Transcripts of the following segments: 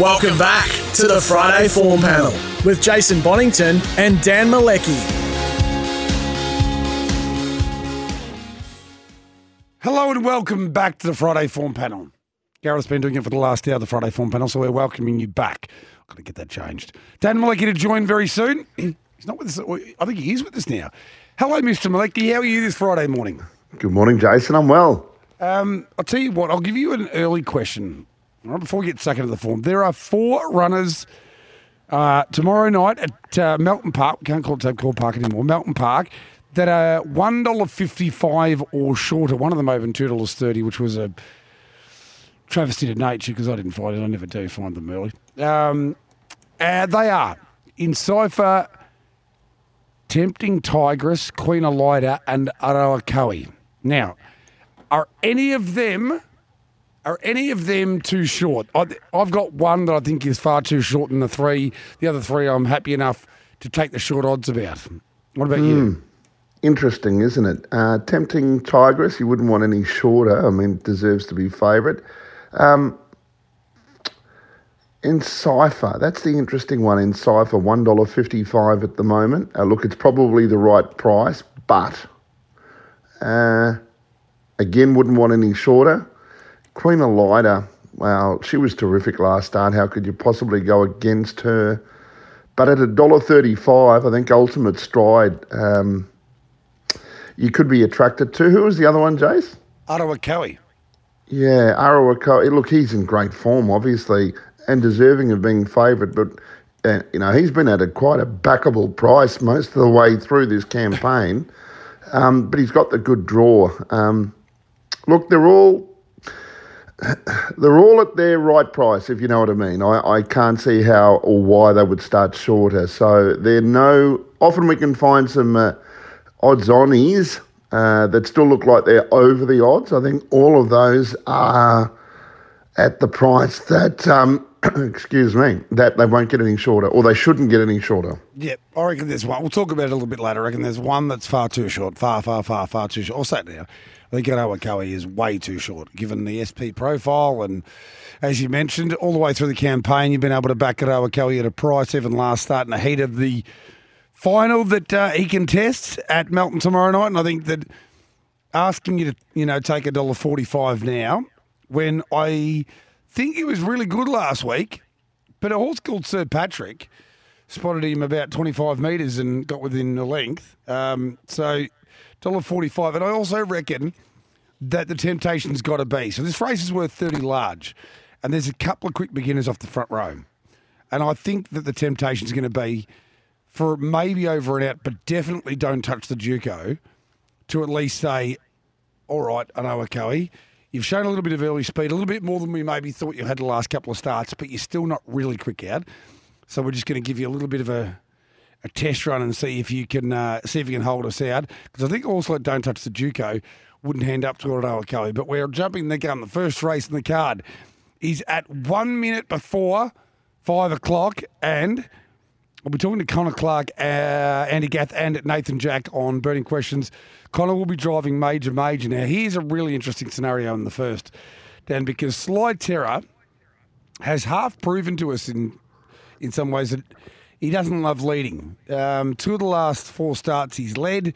Welcome back to the Friday Form Panel with Jason Bonnington and Dan Malecki. Hello and welcome back to the Friday Form Panel. Gareth's been doing it for the last hour, the Friday Form Panel, so we're welcoming you back. I've got to get that changed. Dan Malecki to join very soon. He's not with us. I think he is with us now. Hello, Mr. Malecki. How are you this Friday morning? Good morning, Jason. I'm well. Um, I'll tell you what, I'll give you an early question right, before we get stuck into the form. There are four runners uh, tomorrow night at uh, Melton Park. Can't call it Tabcorp Park anymore. Melton Park. That are one dollar fifty-five or shorter. One of them over two dollars thirty, which was a travesty to nature because I didn't find it. I never do find them early. Um, uh, they are in Cypher, Tempting Tigress, Queen Elida, and Aroa Now, are any of them are any of them too short? I, I've got one that I think is far too short in the three. The other three, I'm happy enough to take the short odds about. What about you? Interesting, isn't it? Uh, tempting Tigress, you wouldn't want any shorter. I mean, deserves to be favourite. Um, in Cypher, that's the interesting one. In Cypher, $1.55 at the moment. Uh, look, it's probably the right price, but uh, again, wouldn't want any shorter. Queen Elida, wow, she was terrific last start. How could you possibly go against her? But at $1.35, I think Ultimate Stride, um, you could be attracted to. Who was the other one, Jace? Ottawa Cowie. Yeah, Arawako. Look, he's in great form, obviously, and deserving of being favourite. But uh, you know, he's been at a quite a backable price most of the way through this campaign. Um, but he's got the good draw. Um, look, they're all they're all at their right price, if you know what I mean. I, I can't see how or why they would start shorter. So they're no. Often we can find some uh, odds onies uh, that still look like they're over the odds. I think all of those are at the price that, um, excuse me, that they won't get any shorter or they shouldn't get any shorter. Yep, I reckon there's one. We'll talk about it a little bit later. I reckon there's one that's far too short, far, far, far, far too short. I'll say it now. I think Arawakawi is way too short, given the SP profile. And as you mentioned, all the way through the campaign, you've been able to back Arawakawi at a price, even last start in the heat of the final that uh, he contests at Melton tomorrow night. And I think that asking you to, you know, take a dollar forty-five now, when I think he was really good last week, but a horse called Sir Patrick spotted him about twenty-five metres and got within the length. Um, so dollar forty-five, and I also reckon that the temptation's got to be. So this race is worth thirty large, and there's a couple of quick beginners off the front row, and I think that the temptation's going to be for maybe over and out, but definitely don't touch the Duco to at least say, all right, I know Akoe, you've shown a little bit of early speed, a little bit more than we maybe thought you had the last couple of starts, but you're still not really quick out. So we're just going to give you a little bit of a, a test run and see if you can uh, see if you can hold us out. Because I think also don't touch the Duco wouldn't hand up to Oronoa Kelly. But we're jumping the gun. The first race in the card is at one minute before five o'clock, and We'll be talking to Connor Clark, uh, Andy Gath, and Nathan Jack on burning questions. Connor will be driving Major Major. Now, here's a really interesting scenario in the first, Dan, because Sly Terror has half proven to us in in some ways that he doesn't love leading. Um, two of the last four starts he's led,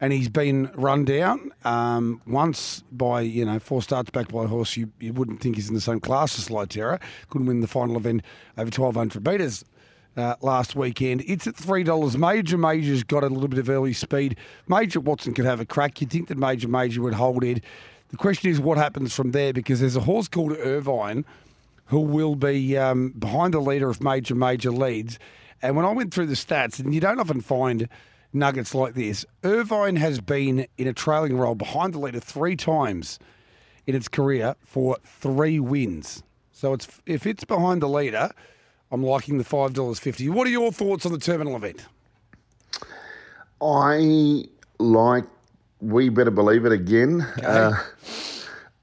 and he's been run down um, once by you know four starts back by a horse you, you wouldn't think he's in the same class as Sly Terror. Couldn't win the final event over twelve hundred metres uh, last weekend. It's at three dollars. Major Major's got a little bit of early speed. Major Watson could have a crack. You'd think that Major Major would hold it. The question is what happens from there because there's a horse called Irvine who will be um, behind the leader if Major Major leads. And when I went through the stats, and you don't often find nuggets like this, Irvine has been in a trailing role behind the leader three times in its career for three wins. So it's if it's behind the leader, I'm liking the five dollars fifty. What are your thoughts on the terminal event? I like We Better Believe It again. Uh,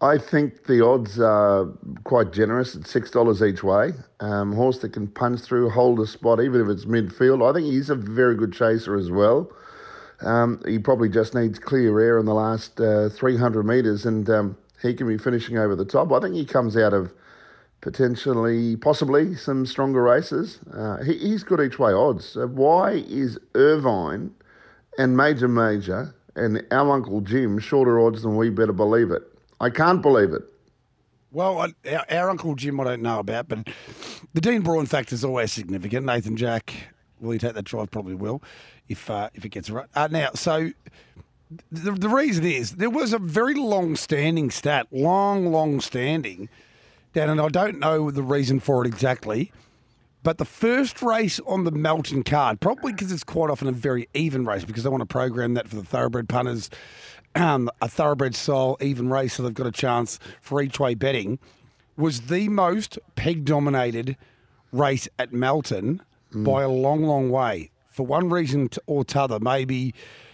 I think the odds are quite generous at six dollars each way. Um, horse that can punch through, hold a spot, even if it's midfield. I think he's a very good chaser as well. Um, he probably just needs clear air in the last uh, 300 metres, and um, he can be finishing over the top. I think he comes out of potentially, possibly some stronger races. Uh, he, he's good each way odds. Uh, why is Irvine and Major Major and our Uncle Jim shorter odds than we better believe it? I can't believe it. Well, our, our Uncle Jim, I don't know about, but the Dean Braun factor is always significant. Nathan Jack, will he take that drive? Probably will, if uh, if it gets right. Uh, now, so the, the reason is there was a very long standing stat, long, long standing, down, and I don't know the reason for it exactly. But the first race on the Melton card, probably because it's quite often a very even race, because they want to program that for the thoroughbred punters, um, a thoroughbred style even race, so they've got a chance for each way betting, was the most peg dominated race at Melton by a long, long way. For one reason or t'other, maybe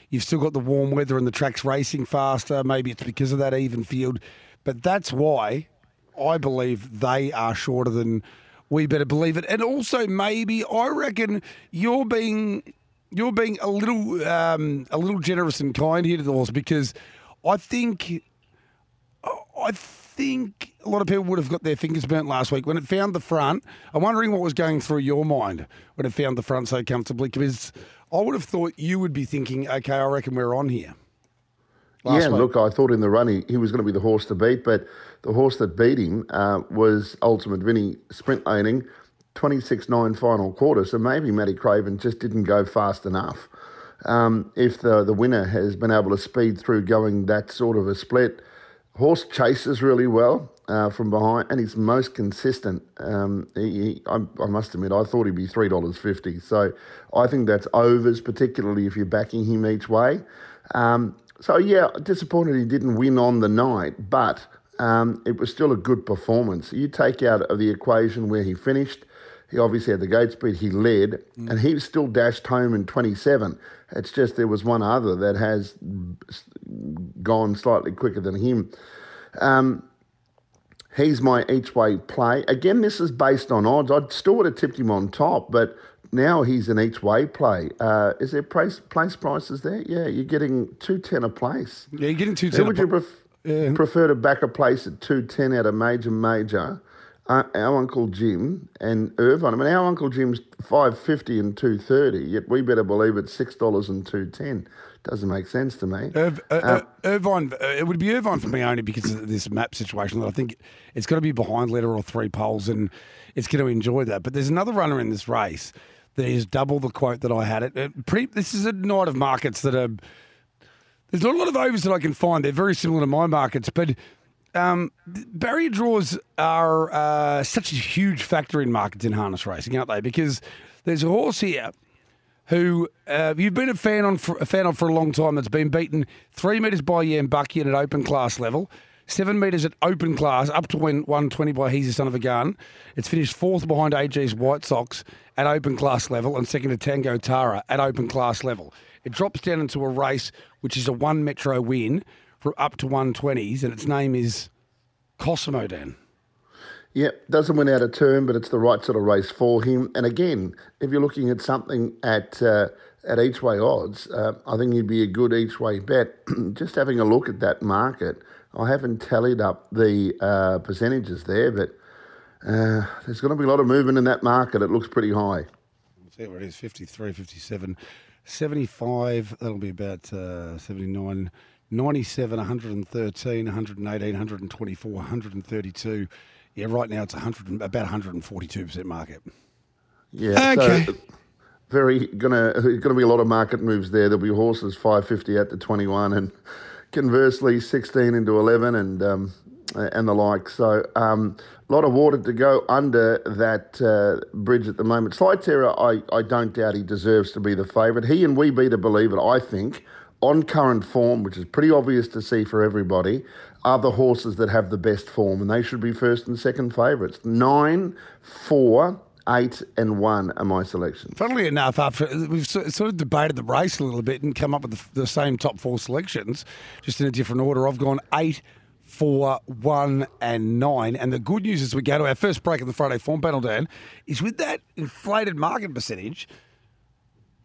you've still got the warm weather and the track's racing faster. Maybe it's because of that even field. But that's why I believe they are shorter than we better believe it. And also, maybe I reckon you're being you're being a little um, a little generous and kind here to the horse because I think I think a lot of people would have got their fingers burnt last week when it found the front. I'm wondering what was going through your mind when it found the front so comfortably because I would have thought you would be thinking, okay, I reckon we're on here. Last yeah, week. look, I thought in the run he, he was going to be the horse to beat, but the horse that beat him uh, was Ultimate Vinny sprint laning, 26 9 final quarter. So maybe Matty Craven just didn't go fast enough. Um, if the, the winner has been able to speed through going that sort of a split, horse chases really well uh, from behind and he's most consistent. Um, he, he, I, I must admit, I thought he'd be $3.50. So I think that's overs, particularly if you're backing him each way. Um, so yeah, disappointed he didn't win on the night, but um, it was still a good performance. You take out of the equation where he finished, he obviously had the gate speed, he led, and he still dashed home in 27. It's just there was one other that has gone slightly quicker than him. Um, he's my each way play. Again, this is based on odds. I still would have tipped him on top, but now he's an each way play. Uh, is there place, place prices there? Yeah, you're getting 210 a place. Yeah, you're getting two ten. Who would you pref- prefer to back a place at 210 out of major, major? Uh, our Uncle Jim and Irvine. I mean, our Uncle Jim's 550 and 230, yet we better believe it's $6 and 210. Doesn't make sense to me. Irv, uh, uh, Irvine, uh, it would be Irvine for me only because of this map situation. That I think it's got to be behind letter or three poles, and it's going to enjoy that. But there's another runner in this race that is double the quote that I had. It, it pretty, this is a night of markets that are. There's not a lot of overs that I can find. They're very similar to my markets, but um, barrier draws are uh, such a huge factor in markets in harness racing, aren't they? Because there's a horse here who uh, you've been a fan on for, a fan of for a long time. That's been beaten three metres by Yam Bucky at an open class level, seven metres at open class, up to win 120 by He's a Son of a Gun. It's finished fourth behind AG's White Sox at open class level and second to Tango Tara at open class level. It drops down into a race which is a one metro win for up to 120s, and its name is Cosimo Dan. Yep, doesn't win out of turn, but it's the right sort of race for him. And again, if you're looking at something at uh, at each way odds, uh, I think he'd be a good each way bet. Just having a look at that market, I haven't tallied up the uh, percentages there, but uh, there's going to be a lot of movement in that market. It looks pretty high. Let's see where it is 53, 57, 75. That'll be about uh, 79, 97, 113, 118, 124, 132. Yeah, right now it's 100, and- about 142% market. Yeah. Okay. So very gonna gonna be a lot of market moves there. There'll be horses five fifty out to twenty one, and conversely sixteen into eleven, and um, and the like. So um, a lot of water to go under that uh, bridge at the moment. Sly Terror, I, I don't doubt he deserves to be the favourite. He and We Better Believe It, I think, on current form, which is pretty obvious to see for everybody, are the horses that have the best form, and they should be first and second favourites. Nine, four, eight, and one are my selections. Funnily enough, after we've sort of debated the race a little bit and come up with the, same top four selections, just in a different order. I've gone eight, four, one, and nine. And the good news as we go to our first break of the Friday form panel, Dan, is with that inflated market percentage,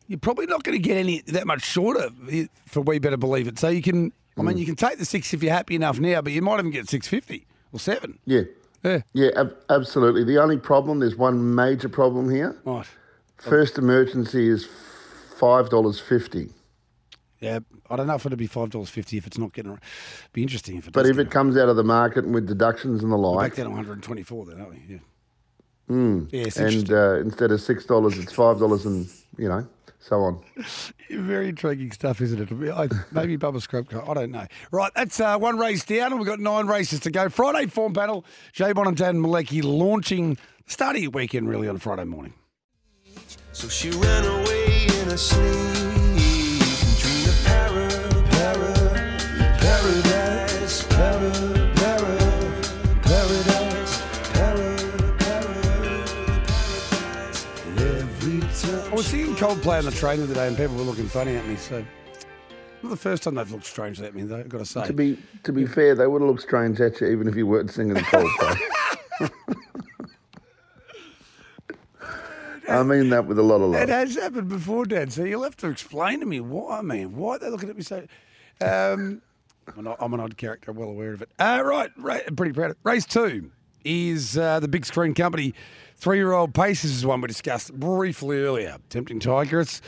you're probably not going to get any that much shorter for We Better Believe It. So you can, I mean, you can take the six if you're happy enough now, but you might even get 650 or seven. Yeah. Yeah. Yeah, ab- absolutely. The only problem, there's one major problem here. Right. First emergency is $5.50. Yeah, I don't know if it'll be five dollars fifty if it's not getting. Be interesting if it. But if it comes out of the market and with deductions and the We're like, back down to one hundred and twenty-four, then, aren't we? Yeah. Mm. Yeah, and uh, instead of $6, it's $5 and, you know, so on. Very intriguing stuff, isn't it? I, maybe Bubba Scrub. I don't know. Right, that's uh, one race down, and we've got nine races to go. Friday form panel. Jay Bon and Dan Malecki launching starting your weekend really on Friday morning. So she ran away in her sleep and dreamed of para, para, paradise, para, was singing Coldplay on the train the other day, and people were looking funny at me. So, not the first time they've looked strange at me, though. I've got to say. To be to be fair, they would have looked strange at you even if you weren't singing Coldplay. I mean that with a lot of love. It has happened before, Dad. So you'll have to explain to me why. I mean, why are they looking at me so? Um, I'm, an, I'm an odd character. I'm well aware of it. Uh, right, ra- pretty proud. of it. Race two is uh, the big screen company. Three-year-old Paces is one we discussed briefly earlier. Tempting Tigress.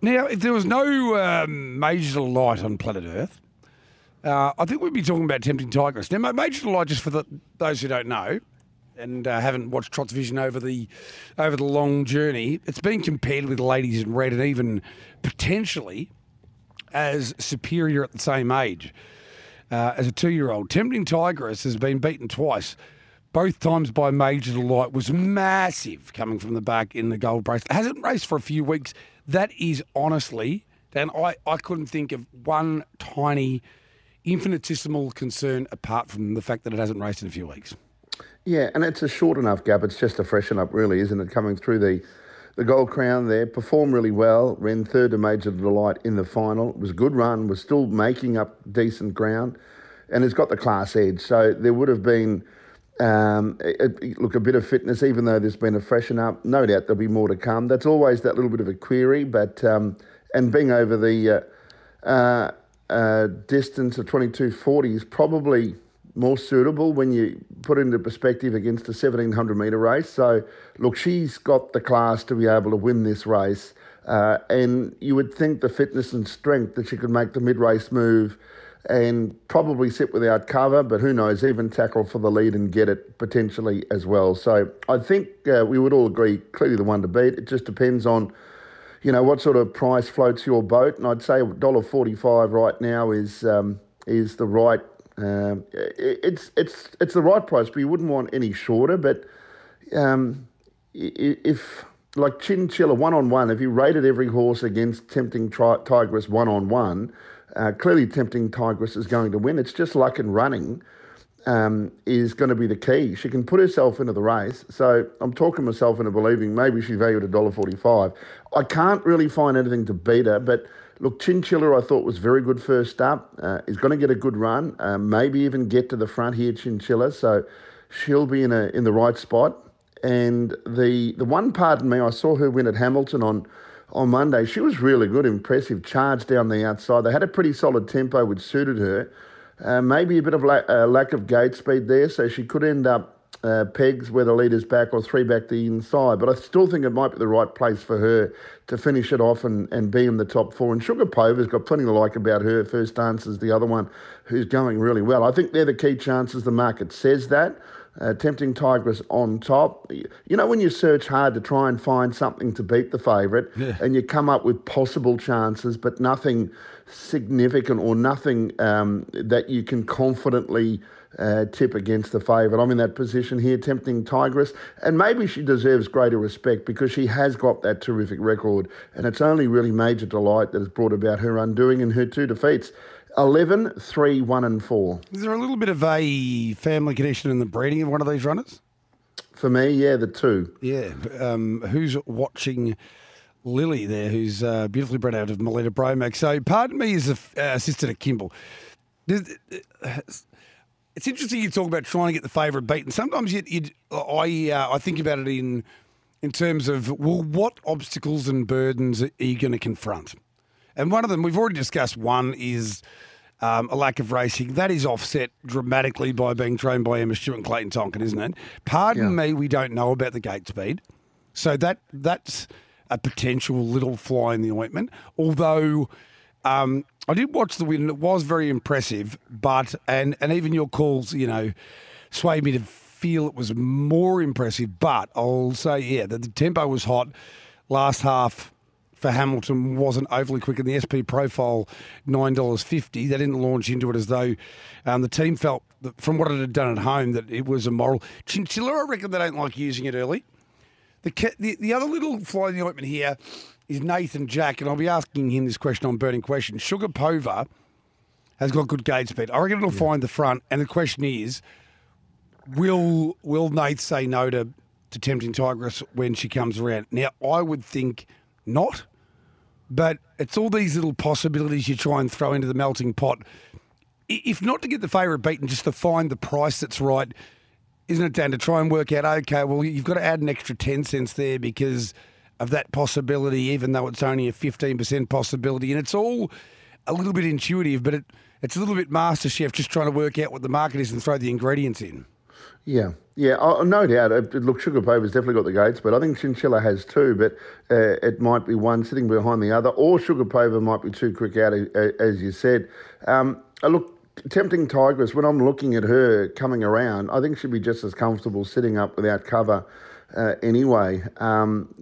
Now, if there was no um, major delight on planet Earth, uh, I think we'd be talking about Tempting Tigress. Now, ma- major delight, just for the, those who don't know, and uh, haven't watched Trots Vision over the over the long journey, it's been compared with Ladies in Red and even potentially as superior at the same age uh, as a two-year-old. Tempting Tigress has been beaten twice. Both times by Major Delight was massive coming from the back in the gold bracelet. Hasn't raced for a few weeks. That is honestly, Dan, I, I couldn't think of one tiny infinitesimal concern apart from the fact that it hasn't raced in a few weeks. Yeah, and it's a short enough gap. It's just a freshen up, really, isn't it? Coming through the the Gold Crown there, performed really well. Ran third to Major Delight in the final. It was a good run. Was still making up decent ground, and has got the class edge. So there would have been. Um, look, a bit of fitness, even though there's been a freshen up. No doubt there'll be more to come. That's always that little bit of a query, but um, and being over the uh, uh, uh, distance of 2240 is probably more suitable when you put into perspective against a 1700 metre race. So, look, she's got the class to be able to win this race. Uh, and you would think the fitness and strength that she could make the mid race move and probably sit without cover, but who knows, even tackle for the lead and get it potentially as well. So, I think uh, we would all agree clearly the one to beat. It just depends on you know what sort of price floats your boat, and I'd say dollar forty five right now is um, is the right. Um, it's it's it's the right price, but you wouldn't want any shorter. But um, if like Chinchilla one on one, if you rated every horse against Tempting Tri- Tigress one on one, uh, clearly Tempting Tigress is going to win. It's just luck and running um, is going to be the key. She can put herself into the race. So I'm talking myself into believing maybe she's valued at $1.45. I can't really find anything to beat her, but look, Chinchilla I thought was very good first up. Uh, is going to get a good run, uh, maybe even get to the front here, Chinchilla. So she'll be in a in the right spot. And the the one, pardon me, I saw her win at Hamilton on on Monday. She was really good, impressive, charge down the outside. They had a pretty solid tempo, which suited her. Uh, maybe a bit of la- uh, lack of gate speed there, so she could end up uh, pegs where the leader's back or three back the inside. But I still think it might be the right place for her to finish it off and, and be in the top four. And Sugar Pova's got plenty to like about her. First is the other one who's going really well. I think they're the key chances. The market says that. Uh, tempting Tigress on top. You know, when you search hard to try and find something to beat the favourite, and you come up with possible chances, but nothing significant or nothing um, that you can confidently uh, tip against the favourite. I'm in that position here, tempting Tigress, and maybe she deserves greater respect because she has got that terrific record, and it's only really Major Delight that has brought about her undoing and her two defeats. 11, 3, 1 and 4. Is there a little bit of a family connection in the breeding of one of these runners? For me, yeah, the two. Yeah. Um, who's watching Lily there, who's uh, beautifully bred out of Melita Bromax? So, pardon me as a uh, assistant at Kimball. Uh, It's interesting you talk about trying to get the favourite beaten. Sometimes you, you I, uh, I think about it in in terms of well, what obstacles and burdens are you going to confront? And one of them we've already discussed. One is um, a lack of racing. That is offset dramatically by being trained by Emma Stewart and Clayton Tonkin, isn't it? Pardon Yeah. me, we don't know about the gate speed, so that that's a potential little fly in the ointment. Although um, I did watch the win; and it was very impressive. But and and even your calls, you know, swayed me to feel it was more impressive. But I'll say, yeah, that the tempo was hot. Last half for Hamilton wasn't overly quick, in the SP profile nine dollars fifty. They didn't launch into it as though um, the team felt that from what it had done at home that it was a moral chinchilla. I reckon they don't like using it early. The, the the other little fly in the ointment here is Nathan Jack, and I'll be asking him this question on burning question. Sugar Pova has got good gate speed. I reckon it'll find the front, and the question is, will will Nate say no to to tempting Tigress when she comes around? Now I would think not, but it's all these little possibilities you try and throw into the melting pot. If not to get the favourite beaten, just to find the price that's right isn't it, Dan, to try and work out, okay, well, you've got to add an extra 10 cents there because of that possibility, even though it's only a 15% possibility. And it's all a little bit intuitive, but it, it's a little bit master chef just trying to work out what the market is and throw the ingredients in. Yeah, yeah, oh, no doubt. Uh, Look, Sugar Pova's definitely got the gates, but I think Chinchilla has too. But uh, it might be one sitting behind the other, or Sugar Pova might be too quick out, uh, as you said. Um, uh, look, tempting Tigress. When I'm looking at her coming around, I think she'd be just as comfortable sitting up without cover. Uh, anyway, um,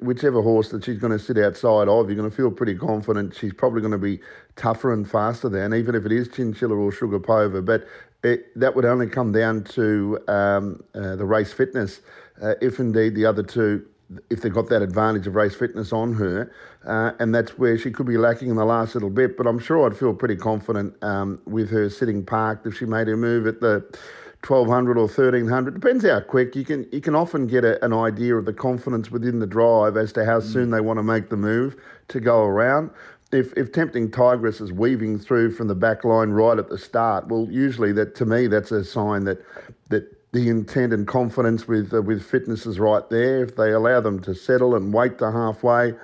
whichever horse that she's going to sit outside of, you're going to feel pretty confident she's probably going to be tougher and faster than, even if it is Chinchilla or Sugar Pova. But it, that would only come down to um, uh, the race fitness. Uh, if indeed the other two, if they've got that advantage of race fitness on her, uh, and that's where she could be lacking in the last little bit. But I'm sure I'd feel pretty confident um, with her sitting parked if she made her move at the 1200 or 1300. Depends how quick. You can you can often get a, an idea of the confidence within the drive as to how soon they want to make the move to go around. If, if tempting Tigress is weaving through from the back line right at the start, well, usually that to me that's a sign that that the intent and confidence with uh, with fitness is right there. If they allow them to settle and wait to halfway,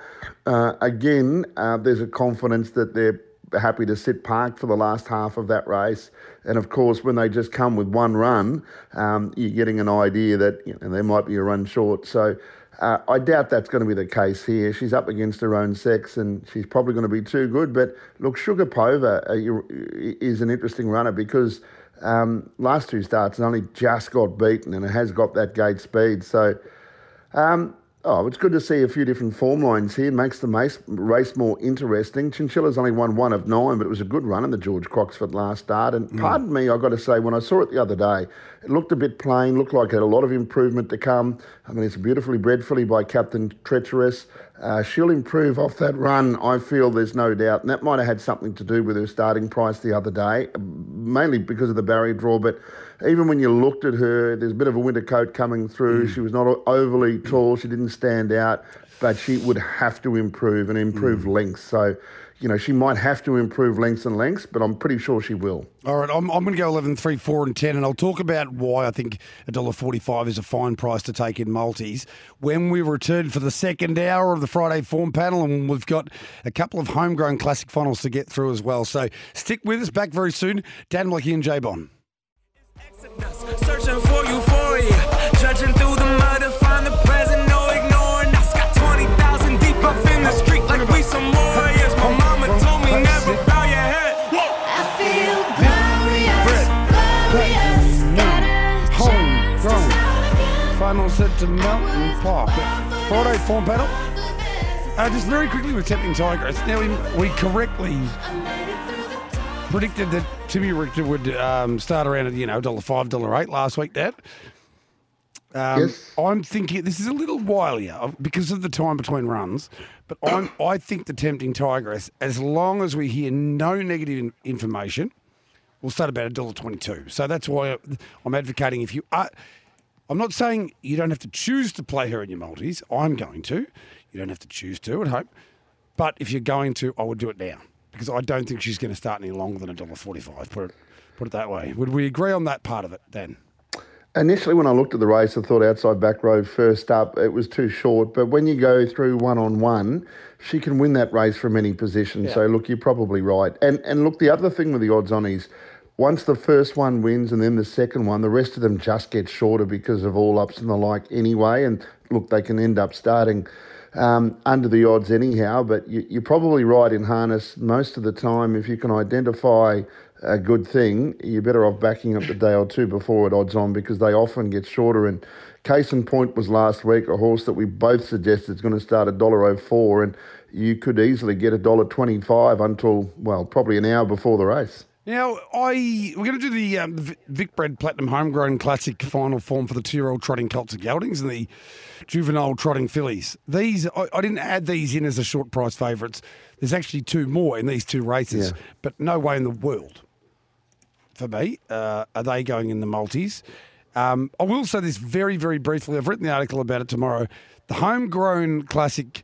uh, again, uh, there's a confidence that they're happy to sit parked for the last half of that race. And of course, when they just come with one run, um, you're getting an idea that you know, they might be a run short. So uh, I doubt that's going to be the case here. She's up against her own sex and she's probably going to be too good. But look, Sugar Pova uh, is an interesting runner because um, last two starts it only just got beaten and it has got that gate speed. So um, oh, it's good to see a few different form lines here. Makes the race, race more interesting. Chinchilla's only won one of nine, but it was a good run in the George Croxford last start. And mm. pardon me, I've got to say, when I saw it the other day, it looked a bit plain, looked like it had a lot of improvement to come. I mean, it's beautifully bred filly by Captain Treacherous. Uh, she'll improve off that run, I feel there's no doubt. And that might have had something to do with her starting price the other day, mainly because of the barrier draw. But even when you looked at her, there's a bit of a winter coat coming through. She was not overly tall. She didn't stand out, but she would have to improve and improve length. So, you know, she might have to improve lengths and lengths, but I'm pretty sure she will. All right, I'm, I'm going to go 11, 3, 4, and 10, and I'll talk about why I think $1.45 is a fine price to take in multis when we return for the second hour of the Friday form panel, and we've got a couple of homegrown classic finals to get through as well. So stick with us, back very soon. Dan Malecki and Jay Bond. To Melton Park. Friday form panel. Uh, just very quickly with Tempting Tiger. It's now we correctly predicted that Timmy Richter would um, start around at you know dollar five, dollar eight last week, Dad. Um, Yes. I'm thinking this is a little wilier because of the time between runs, but I'm I think the tempting tigress, as long as we hear no negative in- information, will start about a dollar twenty-two. So that's why I'm advocating. If you are, I'm not saying you don't have to choose to play her in your multis. I'm going to. You don't have to choose to at home, but if you're going to, I would do it now because I don't think she's going to start any longer than a dollar forty-five. Put it put it that way. Would we agree on that part of it, Dan? Initially, when I looked at the race, I thought outside back row first up, it was too short. But when you go through one on one, she can win that race from any position. So, look, you're probably right. And and look, the other thing with the odds on is once the first one wins and then the second one, the rest of them just get shorter because of all ups and the like anyway. And look, they can end up starting um, under the odds anyhow. But you, you're probably right in harness most of the time. If you can identify a good thing, you're better off backing up the day or two before it odds on because they often get shorter. And case in point was last week a horse that we both suggested is going to start at $1.04 and you could easily get a dollar twenty-five until well probably an hour before the race. Now, I we're going to do the um, the Vic Bred Platinum Homegrown Classic final form for the two-year-old trotting colts and geldings and the juvenile trotting fillies. These I, I didn't add these in as a short price favourites. There's actually two more in these two races, Yeah. but no way in the world for me uh, are they going in the multis. Um, I will say this very, very briefly. I've written the article about it tomorrow. The homegrown classic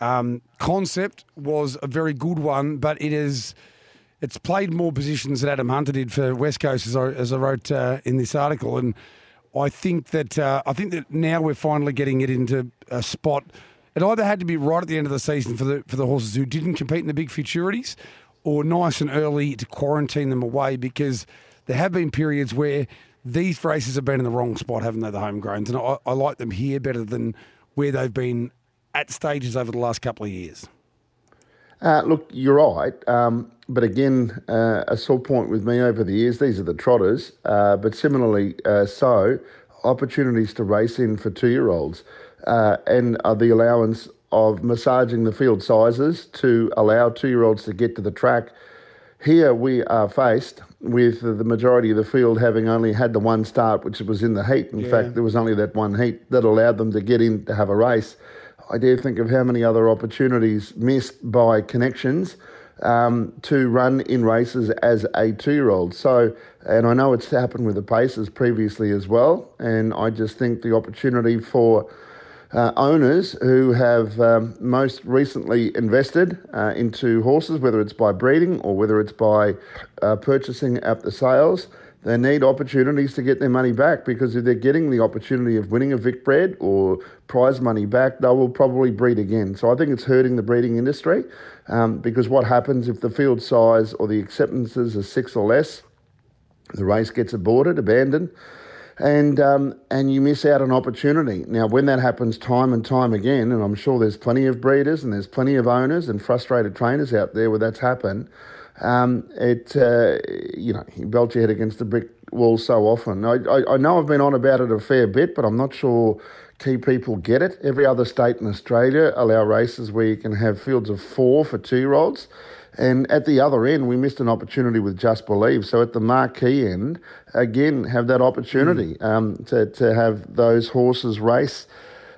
um, concept was a very good one, but it is it's played more positions than Adam Hunter did for West Coast, as I, as I wrote uh, in this article, and I think that uh, I think that now we're finally getting it into a spot. It either had to be right at the end of the season for the for the horses who didn't compete in the big futurities, or nice and early to quarantine them away because there have been periods where these races have been in the wrong spot, haven't they? The homegrowns, and I, I like them here better than where they've been at stages over the last couple of years. Uh, look, you're right. Um, but again, uh, a sore point with me over the years, these are the trotters, uh, but similarly uh, so, opportunities to race in for two year olds uh, and uh, the allowance of massaging the field sizes to allow two year olds to get to the track. Here we are faced with the majority of the field having only had the one start, which was in the heat. In fact, there was only that one heat that allowed them to get in to have a race. I dare think of how many other opportunities missed by connections um, to run in races as a two-year-old. So, and I know it's happened with the Pacers previously as well. And I just think the opportunity for uh, owners who have um, most recently invested uh, into horses, whether it's by breeding or whether it's by uh, purchasing at the sales, they need opportunities to get their money back because if they're getting the opportunity of winning a Vic bred or prize money back, they will probably breed again. So I think it's hurting the breeding industry um, because what happens if the field size or the acceptances are six or less, the race gets aborted, abandoned, and um, and you miss out on opportunity. Now, when that happens time and time again, and I'm sure there's plenty of breeders and there's plenty of owners and frustrated trainers out there where that's happened. Um, it uh, you know you belt your head against the brick wall so often. I, I, I know I've been on about it a fair bit, but I'm not sure key people get it. Every other state in Australia allow races where you can have fields of four for two year olds. And at the other end, we missed an opportunity with Just Believe. So at the marquee end, again, have that opportunity um, to, to have those horses race.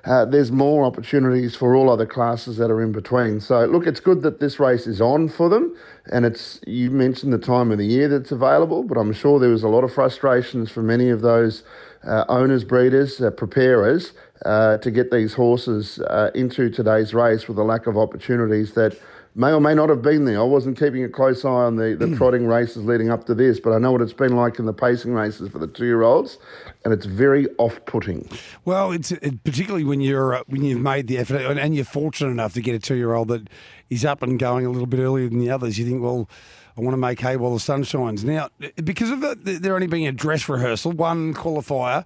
Uh, there's more opportunities for all other classes that are in between. So look, it's good that this race is on for them, and it's you mentioned the time of the year that's available, but I'm sure there was a lot of frustrations for many of those uh, owners, breeders, uh, preparers uh, to get these horses uh, into today's race with a lack of opportunities that may or may not have been there. I wasn't keeping a close eye on the, the trotting races leading up to this, but I know what it's been like in the pacing races for the two year olds, and it's very off putting. Well, it's it, particularly when you're uh, when you've made the effort and, and you're fortunate enough to get a two year old that is up and going a little bit earlier than the others. You think, well, I want to make hay while the sun shines. Now, because of the, there only being a dress rehearsal, one qualifier.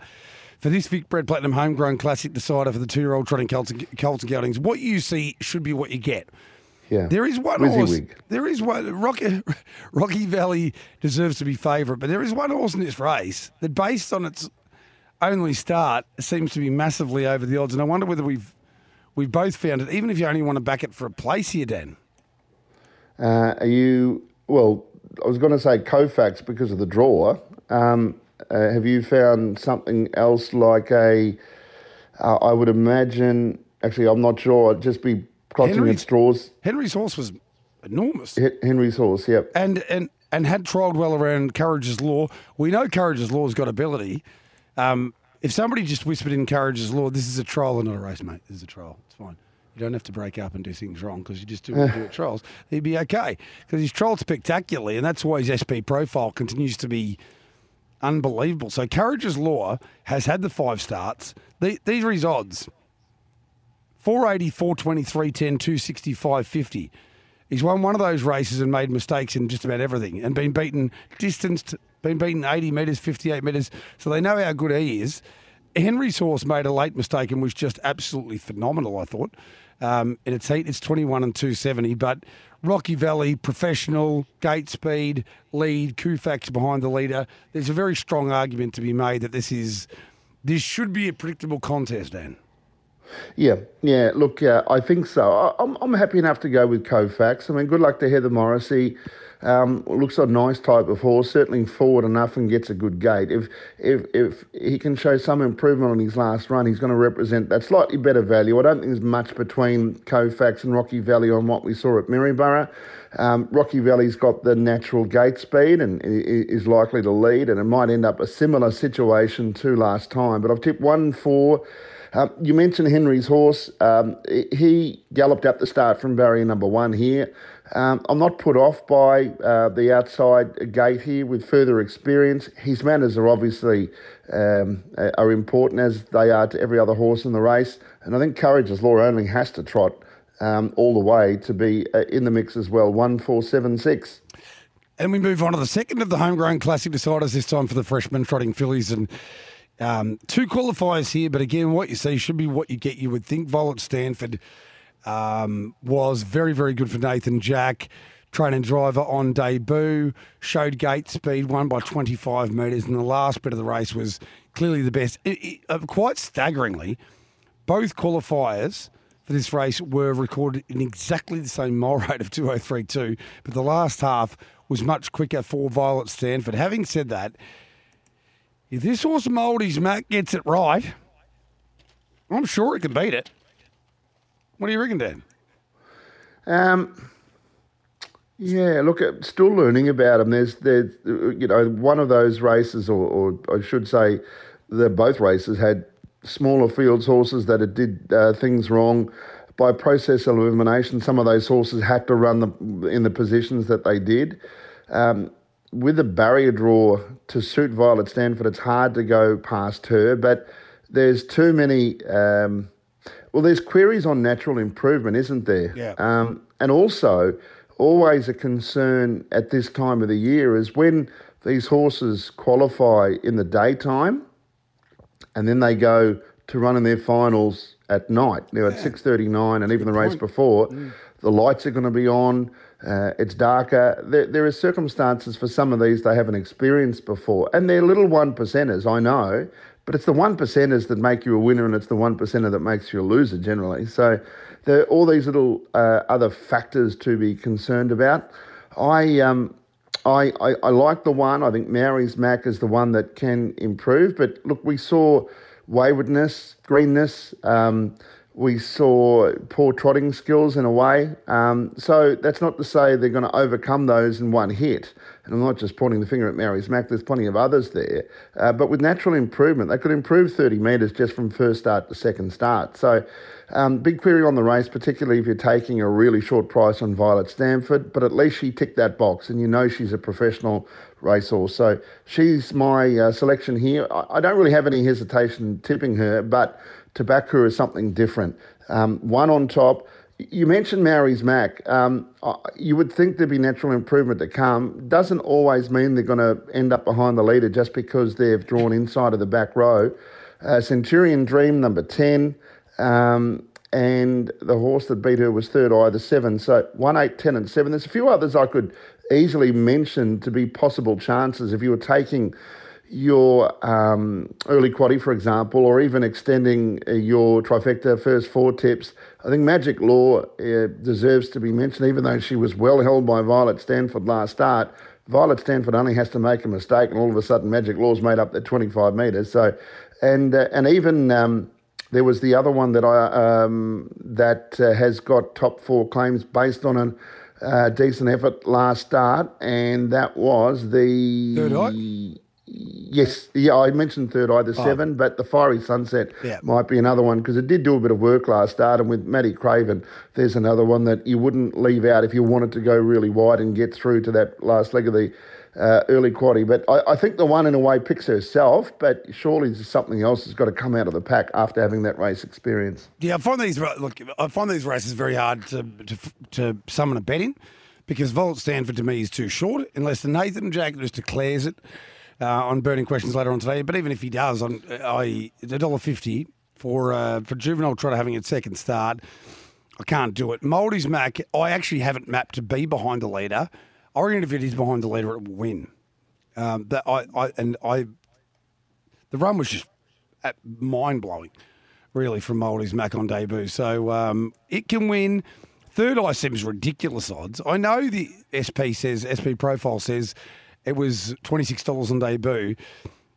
For this Vic Bred Platinum Homegrown Classic decider for the two-year-old trotting colts and geldings, what you see should be what you get. Yeah. There is one Wizzy horse. wig. There is one. Rocky, Rocky Valley deserves to be favourite, but there is one horse in this race that, based on its only start, seems to be massively over the odds. And I wonder whether we've we've both found it. Even if you only want to back it for a place here, Dan. Uh, are you well? I was going to say Kofax because of the draw. Um, uh, have you found something else like a? Uh, I would imagine. Actually, I'm not sure. I'd just be clutching Henry's- at straws. Henry's horse was enormous. H- Henry's horse. Yep. and and and had trialled well around Courage's Law. We know Courage's Law's got ability. Um, if somebody just whispered in Courage's Law, this is a trial and not a race, mate. This is a trial. It's fine. You don't have to break up and do things wrong because you just do what you do at trials. He'd be okay because he's trialled spectacularly, and that's why his SP profile continues to be unbelievable. So Courage's Law has had the five starts. The, these are his odds. 480, 420, 310, 265, 50. He's won one of those races and made mistakes in just about everything and been beaten distanced, been beaten 80 metres, 58 metres. So they know how good he is. Henry's horse made a late mistake and was just absolutely phenomenal, I thought. Um, in its heat, it's 21 and 270, but Rocky Valley, professional, gate speed, lead, Kufax behind the leader. There's a very strong argument to be made that this is this should be a predictable contest, Dan. Yeah, yeah. Look, uh, I think so. I, I'm, I'm happy enough to go with Kofax. I mean, good luck to Heather Morrissey. Um, looks a nice type of horse. Certainly forward enough and gets a good gait. If if if he can show some improvement on his last run, he's going to represent that slightly better value. I don't think there's much between Kofax and Rocky Valley on what we saw at Maryborough. Um, Rocky Valley's got the natural gate speed and is likely to lead, and it might end up a similar situation to last time. But I've tipped one four. Um, you mentioned Henry's horse. Um, he galloped up the start from barrier number one here. Um, I'm not put off by uh, the outside gate here with further experience. His manners are obviously um, are important as they are to every other horse in the race. And I think Courage's Law only has to trot um, all the way to be uh, in the mix as well. One, four, seven, six. And we move on to the second of the homegrown classic deciders, this time for the freshmen trotting fillies. And um, two qualifiers here, but again, what you see should be what you get. You would think Violet Stanford um, was very, very good for Nathan Jack. Training driver on debut, showed gate speed, won by 25 metres, and the last bit of the race was clearly the best. It- it- uh, quite staggeringly, both qualifiers for this race were recorded in exactly the same mile rate of 2032, but the last half was much quicker for Violet Stanford. Having said that, if this horse Mouldy's Mac gets it right, I'm sure it can beat it. What do you reckon, Dan? Um, yeah, look, uh, still learning about them. There's, there's, uh, you know, one of those races, or, or I should say, the both races had smaller fields horses that had did uh, things wrong. By process elimination, some of those horses had to run the, in the positions that they did. Um, with a barrier draw to suit Violet Stanford, it's hard to go past her, but there's too many. Um, well, there's queries on natural improvement, isn't there? Yeah. Um, and also, always a concern at this time of the year is when these horses qualify in the daytime and then they go to run in their finals at night. Now at six thirty nine, and even the race before, the lights are going to be on. Uh, it's darker. There, there are circumstances for some of these they haven't experienced before, and they're little one percenters. I know, but it's the one percenters that make you a winner, and it's the one percenter that makes you a loser generally. So there are all these little uh, other factors to be concerned about. I um, I, I, I like the one. I think Mary's Mac is the one that can improve. But look, we saw waywardness, greenness. Um, we saw poor trotting skills in a way. Um, so that's not to say they're going to overcome those in one hit. And I'm not just pointing the finger at Mary's Mac, there's plenty of others there. Uh, but with natural improvement, they could improve 30 metres just from first start to second start. So um, big query on the race, particularly if you're taking a really short price on Violet Stanford, but at least she ticked that box and you know she's a professional racehorse. So she's my uh, selection here. I, I don't really have any hesitation tipping her, but to back her is something different. Um, one on top. You mentioned Maori's Mac. Um, you would think there'd be natural improvement to come. Doesn't always mean they're going to end up behind the leader just because they've drawn inside of the back row. Uh, Centurion Dream, number 10. Um, and the horse that beat her was third eye, the seven. So one, eight, 10, and seven. There's a few others I could easily mention to be possible chances if you were taking your um, early quaddy, for example, or even extending uh, your trifecta first four tips. I think Magic Law uh, deserves to be mentioned, even though she was well held by Violet Stanford last start. Violet Stanford only has to make a mistake, and all of a sudden, Magic Law's made up that 25 metres. So, and uh, and even um, there was the other one that I um, that uh, has got top four claims based on a uh, decent effort last start, and that was the Third Eye? Yes, yeah, I mentioned Third Eye, the seven, but the Fiery Sunset Yeah. might be another one because it did do a bit of work last start. And with Matty Craven, there's another one that you wouldn't leave out if you wanted to go really wide and get through to that last leg of the uh, early quaddy. But I, I think the one in a way picks herself, but surely there's something else that's got to come out of the pack after having that race experience. Yeah, I find these look. I find these races very hard to to, to summon a bet in because Violet Stanford to me is too short unless the Nathan Jack just declares it uh, on burning questions later on today. But even if he does, on I a dollar fifty for uh, for juvenile trotter having its second start, I can't do it. Mouldy's Mac, I actually haven't mapped to be behind the leader. I reckon if it is behind the leader, it will win. Um, that I, I and I, the run was just mind blowing, really, from Mouldy's Mac on debut. So um, it can win. Third eye seems ridiculous odds. I know the SP says SP profile says it was twenty six dollars on debut.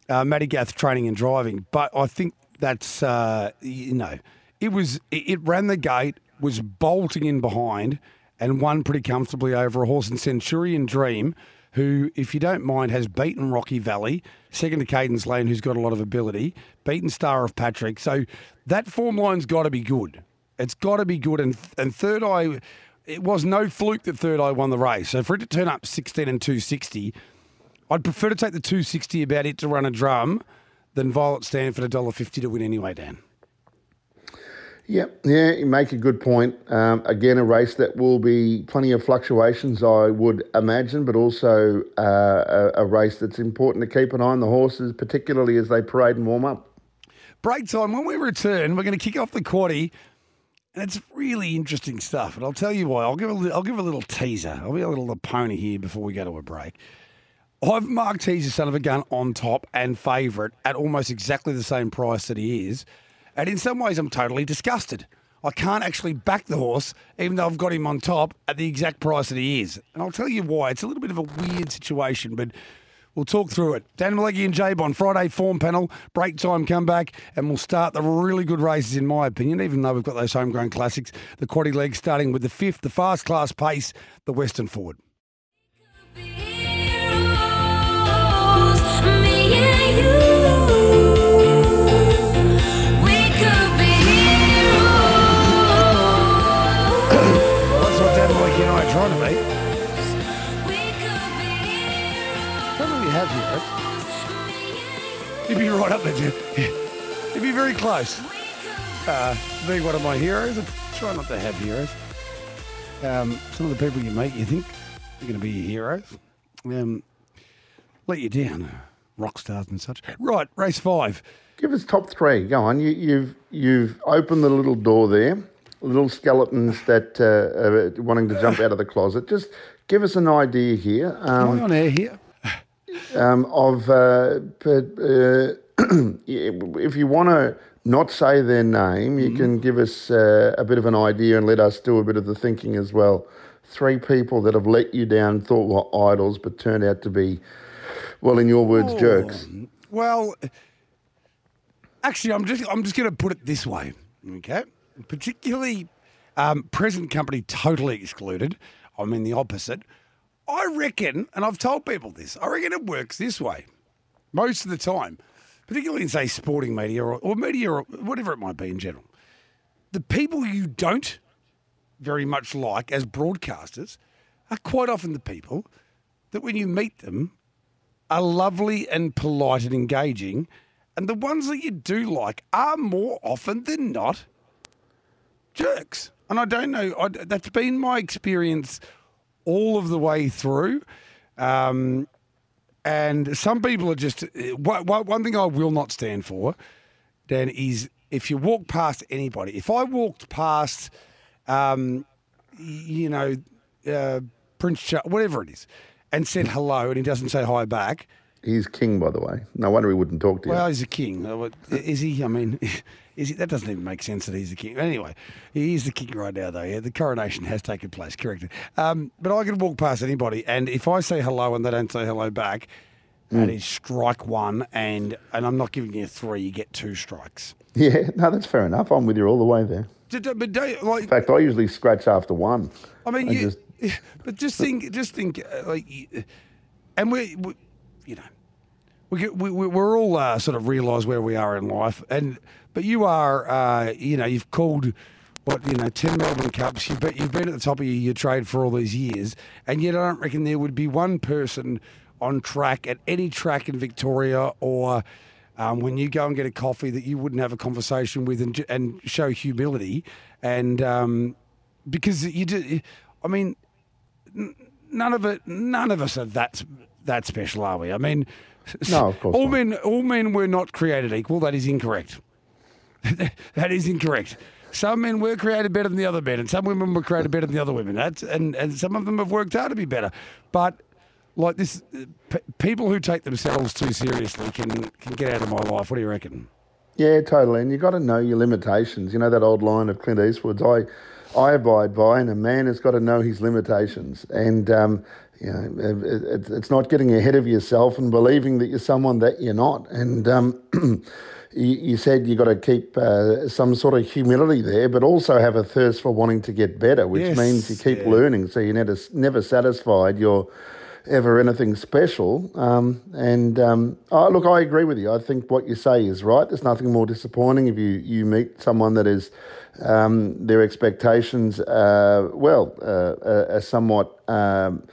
Uh, Matty Gath training and driving, but I think that's uh, you know it was it, it ran the gate, was bolting in behind, and won pretty comfortably over a horse in Centurion Dream, who, if you don't mind, has beaten Rocky Valley, second to Cadence Lane, who's got a lot of ability, beaten Star of Patrick. So that form line's got to be good. It's got to be good. And and Third Eye, it was no fluke that Third Eye won the race. So for it to turn up 16 and 260, I'd prefer to take the 260 about it to run a drum than Violet Stanford $1.50 to win anyway, Dan. Yeah, yeah, you make a good point. Um, again, a race that will be plenty of fluctuations, I would imagine, but also uh, a, a race that's important to keep an eye on the horses, particularly as they parade and warm up. break time. When we return, we're going to kick off the quaddy, and it's really interesting stuff. And I'll tell you why. I'll give a I'll give a little teaser. I'll be a little pony here before we go to a break. I've marked Teaser Son of a Gun on top and favourite at almost exactly the same price that he is. And in some ways, I'm totally disgusted. I can't actually back the horse, even though I've got him on top at the exact price that he is. And I'll tell you why. It's a little bit of a weird situation, but we'll talk through it. Dan Malecki and Jabe on Friday form panel, break time comeback, and we'll start the really good races, in my opinion, even though we've got those homegrown classics. The quaddy leg starting with the fifth, the fast class pace, the Western Forward. You'd be right up there, Jim. You'd be very close. Uh, being one of my heroes, I try not to have heroes. Um, some of the people you meet, you think they're going to be your heroes, um, let you down. Rock stars and such. Right, race five. Give us top three. Go on. You, you've you've opened the little door there. Little skeletons that uh, are wanting to jump out of the closet. Just give us an idea here. Am Um, I on air here? Um, of uh, per- uh, if you want to not say their name, you can give us uh, a bit of an idea and let us do a bit of the thinking as well. Three people that have let you down, thought were idols, but turned out to be, well, in your words, jerks. Well, actually, I'm just I'm just going to put it this way, okay? Particularly um, present company totally excluded. I mean the opposite. I reckon, and I've told people this. I reckon it works this way most of the time, particularly in say sporting media or, or media or whatever it might be in general. The people you don't very much like as broadcasters are quite often the people that when you meet them are lovely and polite and engaging, and the ones that you do like are more often than not jerks. And I don't know, I, that's been my experience all of the way through. Um, and some people are just, one thing I will not stand for, Dan, is if you walk past anybody, if I walked past, um, you know, uh, Prince Charles, whatever it is, and said hello and he doesn't say hi back, He's king, by the way. No wonder he wouldn't talk to you. Well, he's a king. Is he? I mean, is he? That doesn't even make sense that he's the king. Anyway, he is the king right now, though. Yeah, the coronation has taken place, correct? Um, but I can walk past anybody, and if I say hello and they don't say hello back, that is strike one, and and I'm not giving you three. You get two strikes. yeah, no, that's fair enough. I'm with you all the way there. But don't, like, In fact, I usually scratch after one. I mean, I you, just- but just think, just think, uh, like, and we, we you know, we, we we- we're all uh, sort of realise where we are in life, and but you are, uh, you know, you've called. What you know, ten Melbourne Cups. You've been, you've been at the top of your, your trade for all these years, and yet I don't reckon there would be one person on track at any track in Victoria or um, when you go and get a coffee that you wouldn't have a conversation with and, and show humility and um, because you do. I mean, none of it. None of us are that that special, are we? I mean, No, of course all not. men. All men were not created equal. That is incorrect. that is incorrect. Some men were created better than the other men, and some women were created better than the other women. That's and and some of them have worked hard to be better. But like this, p- people who take themselves too seriously can can get out of my life. What do you reckon? Yeah, totally. And you got to know your limitations. You know that old line of Clint Eastwood's, I, I abide by, and a man has got to know his limitations. And, um, you know, it, it, it's not getting ahead of yourself and believing that you're someone that you're not. And um, you, you said you got to keep uh, some sort of humility there, but also have a thirst for wanting to get better, which Yes, means you keep yeah. learning. So you're never, never satisfied. You're ever anything special. Um, and um, oh, look, I agree with you. I think what you say is right. There's nothing more disappointing if you, you meet someone that is um, their expectations, uh, well, uh, uh, are somewhat. Um,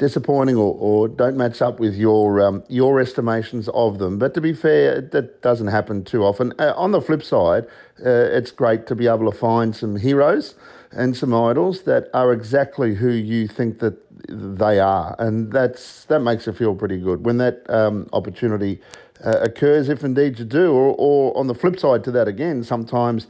disappointing or, or don't match up with your um, your estimations of them. But to be fair, that doesn't happen too often. Uh, on the flip side, uh, it's great to be able to find some heroes and some idols that are exactly who you think that they are, and that's that makes you feel pretty good when that um, opportunity uh, occurs, if indeed you do. Or, or on the flip side to that again, sometimes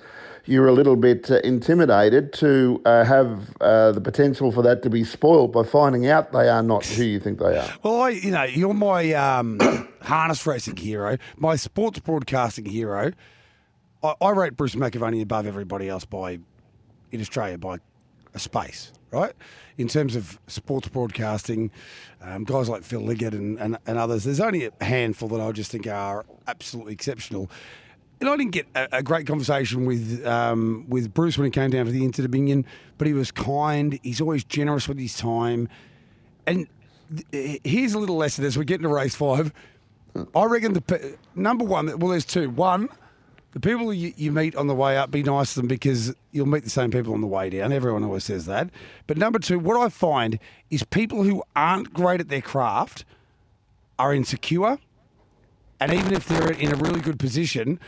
you're a little bit uh, intimidated to uh, have uh, the potential for that to be spoiled by finding out they are not who you think they are. Well, I, you know, you're my um, harness racing hero, my sports broadcasting hero. I, I rate Bruce McAvaney above everybody else by in Australia by a space, right? In terms of sports broadcasting, um, guys like Phil Liggett and, and, and others, there's only a handful that I just think are absolutely exceptional. And I didn't get a, a great conversation with um, with Bruce when he came down to the Inter Dominion, but he was kind. He's always generous with his time. And th- here's a little lesson as we get into race five. I reckon the number one, well, there's two. One, the people you, you meet on the way up, be nice to them because you'll meet the same people on the way down. Everyone always says that. But number two, what I find is people who aren't great at their craft are insecure. And even if they're in a really good position,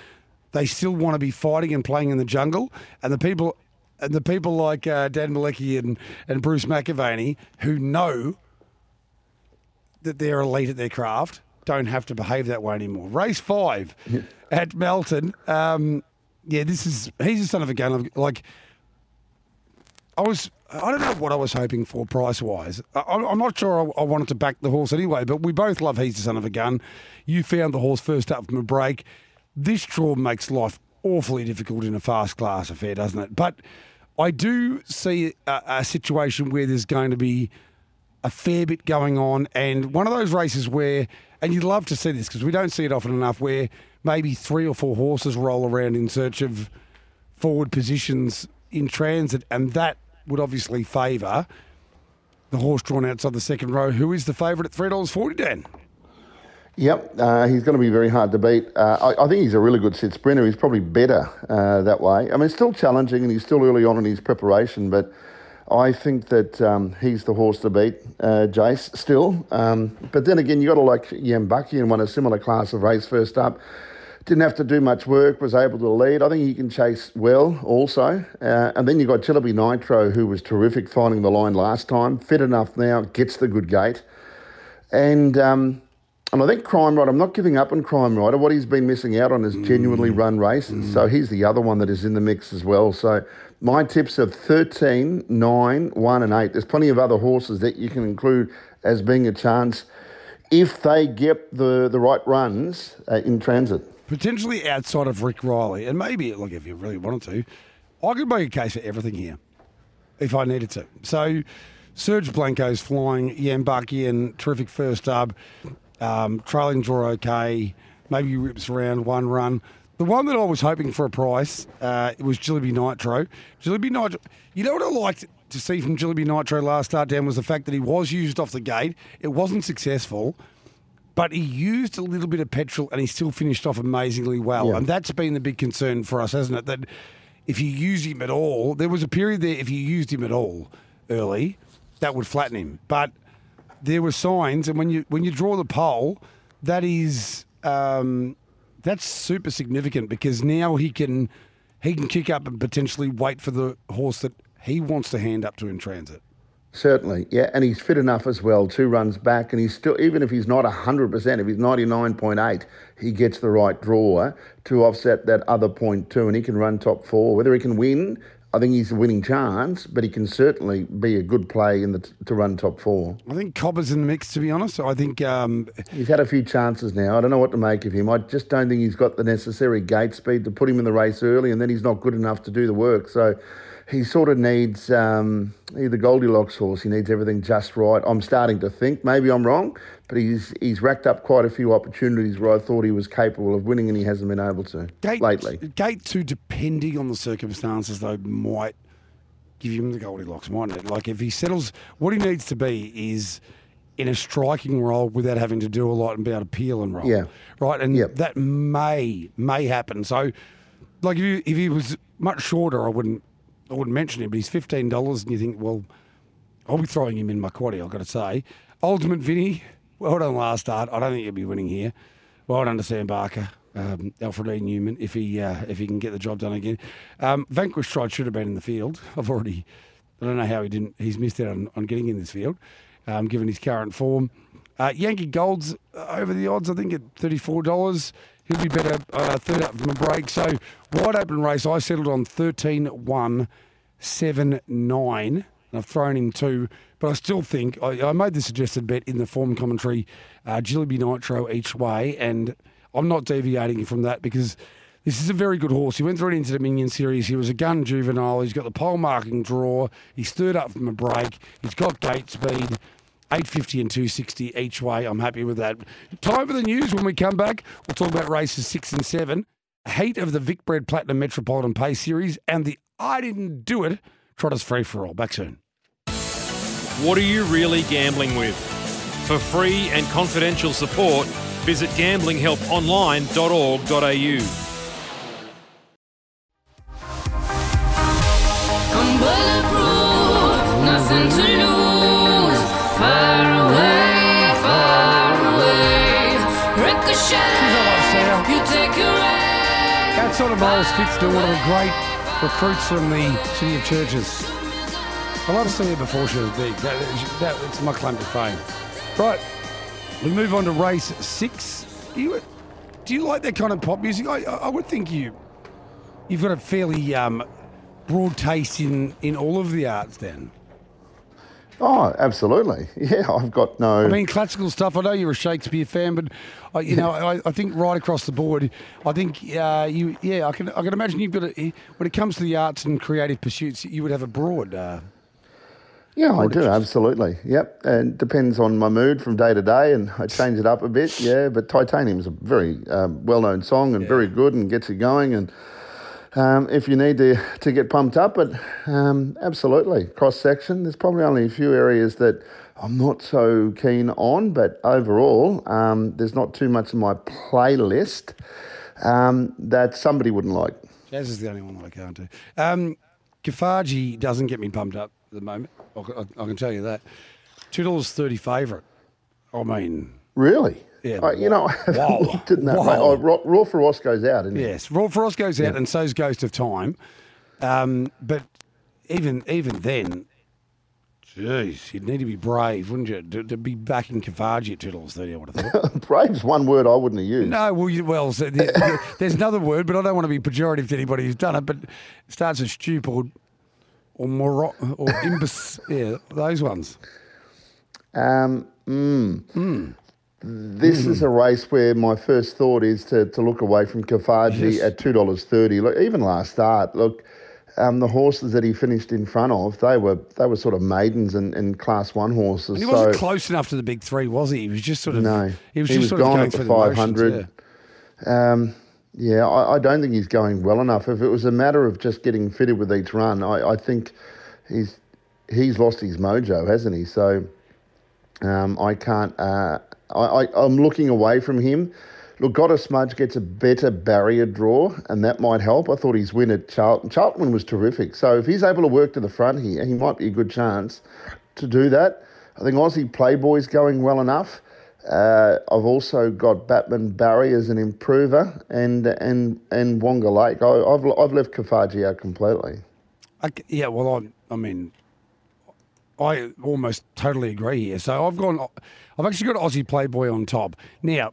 they still want to be fighting and playing in the jungle. And the people, and the people like uh, Dan Malecki and, and Bruce McAvaney who know that they're elite at their craft don't have to behave that way anymore. Race five at Melton. Um, yeah, this is he's the son of a gun. Like I was, I don't know what I was hoping for price wise. I'm I'm not sure I, I wanted to back the horse anyway, but we both love he's the son of a gun. You found the horse first up from a break. This draw makes life awfully difficult in a fast class affair, doesn't it? But I do see a, a situation where there's going to be a fair bit going on, and one of those races where, and you'd love to see this because we don't see it often enough, where maybe three or four horses roll around in search of forward positions in transit, and that would obviously favour the horse drawn outside the second row. Who is the favourite at three dollars forty, Dan? Yep, uh, he's going to be very hard to beat. Uh, I, I think he's a really good sit sprinter. He's probably better uh, that way. I mean, still challenging and he's still early on in his preparation, but I think that um, he's the horse to beat, uh, Jace, still. Um, but then again, you got to like Yambaki and won a similar class of race first up. Didn't have to do much work, was able to lead. I think he can chase well also. Uh, and then you've got Jillaby Nitro, who was terrific finding the line last time. Fit enough now, gets the good gate. And um, and I think Crime Rider, I'm not giving up on Crime Rider. What he's been missing out on is genuinely run races. So he's the other one that is in the mix as well. So my tips are 13, 9, 1, and 8. There's plenty of other horses that you can include as being a chance if they get the, the right runs uh, in transit. potentially outside of Rick Riley, and maybe look if you really wanted to, I could make a case for everything here if I needed to. So, Serge Blanco's flying, Yambukian, terrific first up, um, trailing draw okay, maybe he rips around one run. The one that I was hoping for a price uh, it was Jillaby Nitro. Jillaby Nitro. You know what I liked to see from Jillaby Nitro last start down was the fact that he was used off the gate. It wasn't successful but he used a little bit of petrol and he still finished off amazingly well. Yeah. And that's been the big concern for us, hasn't it? That if you use him at all, there was a period there, if you used him at all early, that would flatten him. But there were signs, and when you when you draw the pole, that is um, that's super significant because now he can he can kick up and potentially wait for the horse that he wants to hand up to in transit. Certainly, yeah, and he's fit enough as well. Two runs back, and he's still even if he's not hundred percent, if he's ninety nine point eight, he gets the right draw to offset that other point two, and he can run top four. Whether he can win, I think he's a winning chance, but he can certainly be a good play in the to run top four. I think Cobber's in the mix, to be honest. I think um, He's had a few chances now. I don't know what to make of him. I just don't think he's got the necessary gate speed to put him in the race early, and then he's not good enough to do the work. So he sort of needs um, either Goldilocks horse. He needs everything just right. I'm starting to think maybe I'm wrong, but he's he's racked up quite a few opportunities where I thought he was capable of winning, and he hasn't been able to Gate, lately. Gate two, depending on the circumstances, though, might give him the Goldilocks, mightn't it? Like if he settles, what he needs to be is in a striking role without having to do a lot and be able to peel and roll. Yeah. Right. And Yep. that may may happen. So, like if he, if he was much shorter, I wouldn't I wouldn't mention him. But he's fifteen dollars, and you think, well, I'll be throwing him in my quaddy. I've got to say, Ultimate Vinny, well done last start. I don't think he'll be winning here. Well done to Sam Barker, um, Alfred E. Newman, if he uh, if he can get the job done again. Um, Vanquish tried should have been in the field. I've already, I don't know how he didn't. He's missed out on, on getting in this field, um, given his current form. Uh, Yankee Gold's over the odds, I think, at thirty four dollars. He'll be better uh, third up from a break. So wide open race. I settled on 13 1 7 9. And I've thrown him two, but I still think I, I made the suggested bet in the form commentary, uh, Jillaby Nitro each way, and I'm not deviating from that because this is a very good horse. He went through it into the Minion Series. He was a gun juvenile. He's got the pole marking draw. He's third up from a break. He's got gate speed. 850 and 260 each way. I'm happy with that. Time for the news. When we come back, we'll talk about races six and seven, heat of the Vicbred Platinum Metropolitan Pace Series, and the I Didn't Do It Trotters Free for All. Back soon. What are you really gambling with? For free and confidential support, visit gamblinghelponline.org.au. I'm bulletproof, nothing to lose. Far away, far away. Ricochet, you take your aim. That sort of always fits to one of the great recruits from the City of Churches. I love seeing her before she was big. That, that, that's my claim to fame. Right, we move on to race six. Do you, do you like that kind of pop music? I, I would think you, you've got a fairly um, broad taste in, in all of the arts then. Oh, absolutely. Yeah, I've got no. I mean, classical stuff. I know you're a Shakespeare fan, but uh, you know, I, I think right across the board, I think uh, you, yeah, I can, I can imagine you've got a, when it comes to the arts and creative pursuits, you would have a broad. Uh, Yeah, I do, absolutely. Yep. And depends on my mood from day to day, and I change it up a bit. Yeah, but Titanium's a very um, well known song and very good and gets you going. And um, if you need to, to get pumped up, but um, absolutely. Cross section, there's probably only a few areas that I'm not so keen on, but overall, um, there's not too much in my playlist um, that somebody wouldn't like. Jazz is the only one that I can't do. Um, Kafaji doesn't get me pumped up at the moment. I, I, I can tell you that. Two dollars thirty favourite. I mean, Really? Yeah, Uh, you know, I looked at that. Oh, Raw, Raw for Ross goes out, yes, Raw Frost goes out, and so's Ghost of Time. Um, but even even then, jeez, you'd need to be brave, wouldn't you, to, to be backing Kafaji at two dollars thirty? I would have thought. Brave's one word I wouldn't have used. No, well, you, well, so there- there's another word, but I don't want to be pejorative to anybody who's done it. But it starts with stupid or or moro, or imbus. yeah, those ones. Um, mm. This is a race where my first thought is to, to look away from Kafaji at two dollars thirty. Look, even last start, look, um, the horses that he finished in front of, they were they were sort of maidens and, and class one horses. And he so wasn't close enough to the big three, was he? He was just sort of. No. He was He just was sort of gone going at the motions, 500. yeah. Um, yeah, I, I don't think he's going well enough. If it was a matter of just getting fitted with each run, I, I think he's he's lost his mojo, hasn't he? So um, I can't. Uh, I, I, I'm looking away from him. Look, Gotta Smudge gets a better barrier draw, and that might help. I thought his win at Charlton. Charlton was terrific. So if he's able to work to the front here, he might be a good chance to do that. I think Aussie Playboy's going well enough. Uh, I've also got Batman Barry as an improver, and and and Wonga Lake. I, I've I've left Kafaji out completely. I yeah, well, I, I mean, I almost totally agree here. So I've gone. I've actually got Aussie Playboy on top now.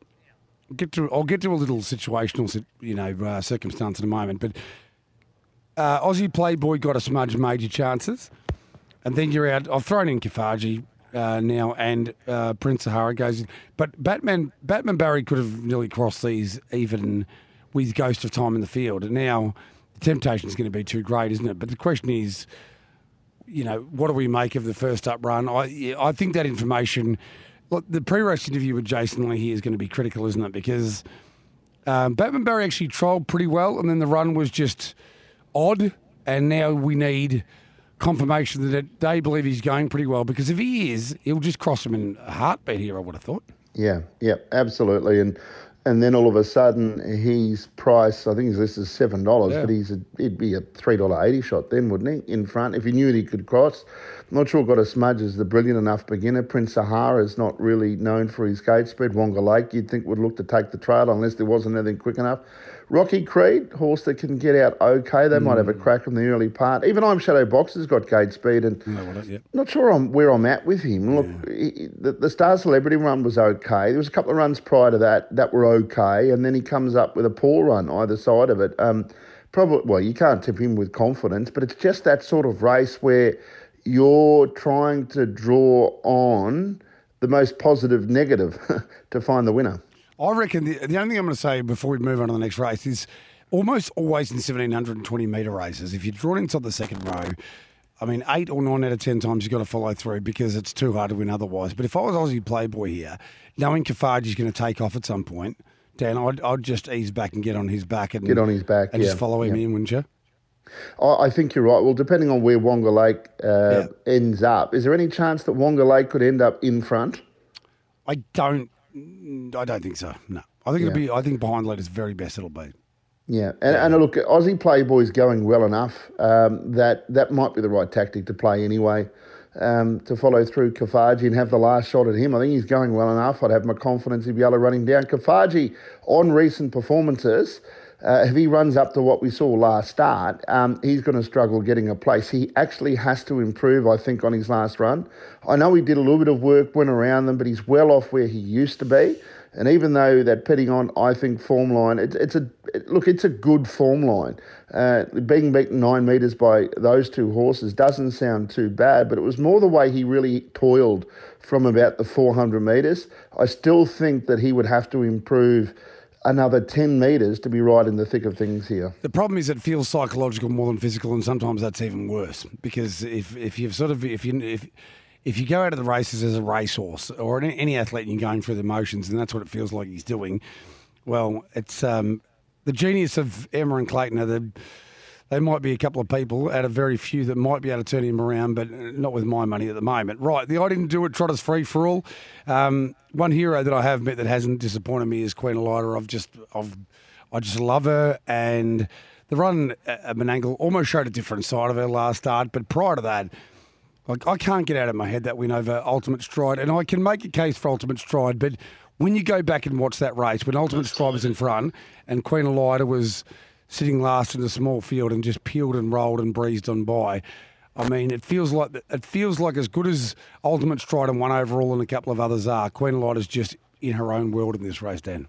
Get to. I'll get to a little situational, you know, uh, circumstance in a moment. But uh, Aussie Playboy got a smudge major chances, and then you're out. I've thrown in Kafaji uh, now, and uh, Prince Sahara goes. But Batman, Batman Barry could have nearly crossed these even with Ghost of Time in the field. And now the temptation is going to be too great, isn't it? But the question is, you know, what do we make of the first up run? I I think that information. Look, the pre-race interview with Jason Lee is going to be critical, isn't it? Because um, Batman Barry actually trolled pretty well, and then the run was just odd. And now we need confirmation that they believe he's going pretty well. Because if he is, he'll just cross him in a heartbeat here. I would have thought. Yeah, yeah, absolutely. And and then all of a sudden, his price, I think his list is seven dollars, Yeah. but he's a, he'd be a three dollar eighty shot then, wouldn't he? In front, if he knew that he could cross. I'm not sure. Got a smudge as the brilliant enough beginner. Prince Sahara is not really known for his gate spread. Wonga Lake, you'd think would look to take the trail unless there wasn't anything quick enough. Rocky Creed, horse that can get out okay. They might have a crack in the early part. Even I'm Shadow Box has got gate speed and. Not sure I'm, where I'm at with him. Look, he- he- the, the Star Celebrity run was okay. There was a couple of runs prior to that that were okay, and then he comes up with a poor run either side of it. Um, probably, well, you can't tip him with confidence, but it's just that sort of race where you're trying to draw on the most positive negative to find the winner. I reckon the, the only thing I'm going to say before we move on to the next race is almost always in 1720 metre races, if you're drawn inside the second row, I mean, eight or nine out of 10 times you've got to follow through because it's too hard to win otherwise. But if I was Aussie Playboy here, knowing Kafaji's going to take off at some point, Dan, I'd, I'd just ease back and get on his back and Get on his back, and yeah, just follow him yeah. in, wouldn't you? I think you're right. Well, depending on where Wonga Lake uh, ends up, is there any chance that Wonga Lake could end up in front? I don't. I don't think so. No, I think it'll be. I think behind lead is very best it'll be. Yeah, and, and look, Aussie Playboy's going well enough um, that that might be the right tactic to play anyway. Um, to follow through Kafaji and have the last shot at him. I think he's going well enough. I'd have my confidence he'd be able to run him down. Kafaji, on recent performances, uh, if he runs up to what we saw last start, um, he's going to struggle getting a place. He actually has to improve, I think, on his last run. I know he did a little bit of work, went around them, but he's well off where he used to be. And even though that petting on, I think form line, it's, it's a it- look, it's a good form line. Uh, being beaten nine metres by those two horses doesn't sound too bad, but it was more the way he really toiled from about the 400 metres. I still think that he would have to improve another 10 metres to be right in the thick of things here. The problem is it feels psychological more than physical, and sometimes that's even worse. Because if if you've sort of if you if if you go out of the races as a racehorse or any, any athlete and you're going through the motions, and that's what it feels like he's doing, well, it's um, the genius of Emma and Clayton are the. They might be a couple of people out of very few that might be able to turn him around, but not with my money at the moment. Right, the I didn't do it. Trotters free for all. Um, one hero that I have met that hasn't disappointed me is Queen Elida. I've just, I've, I just love her, and the run at Menangle almost showed a different side of her last start. But prior to that, like I can't get out of my head that win over Ultimate Stride, and I can make a case for Ultimate Stride, but when you go back and watch that race, when Ultimate Stride was in front and Queen Elida was sitting last in a small field and just peeled and rolled and breezed on by, I mean, it feels like it feels like as good as Ultimate Stride and one overall and a couple of others are. Queen Elida is just in her own world in this race, Dan.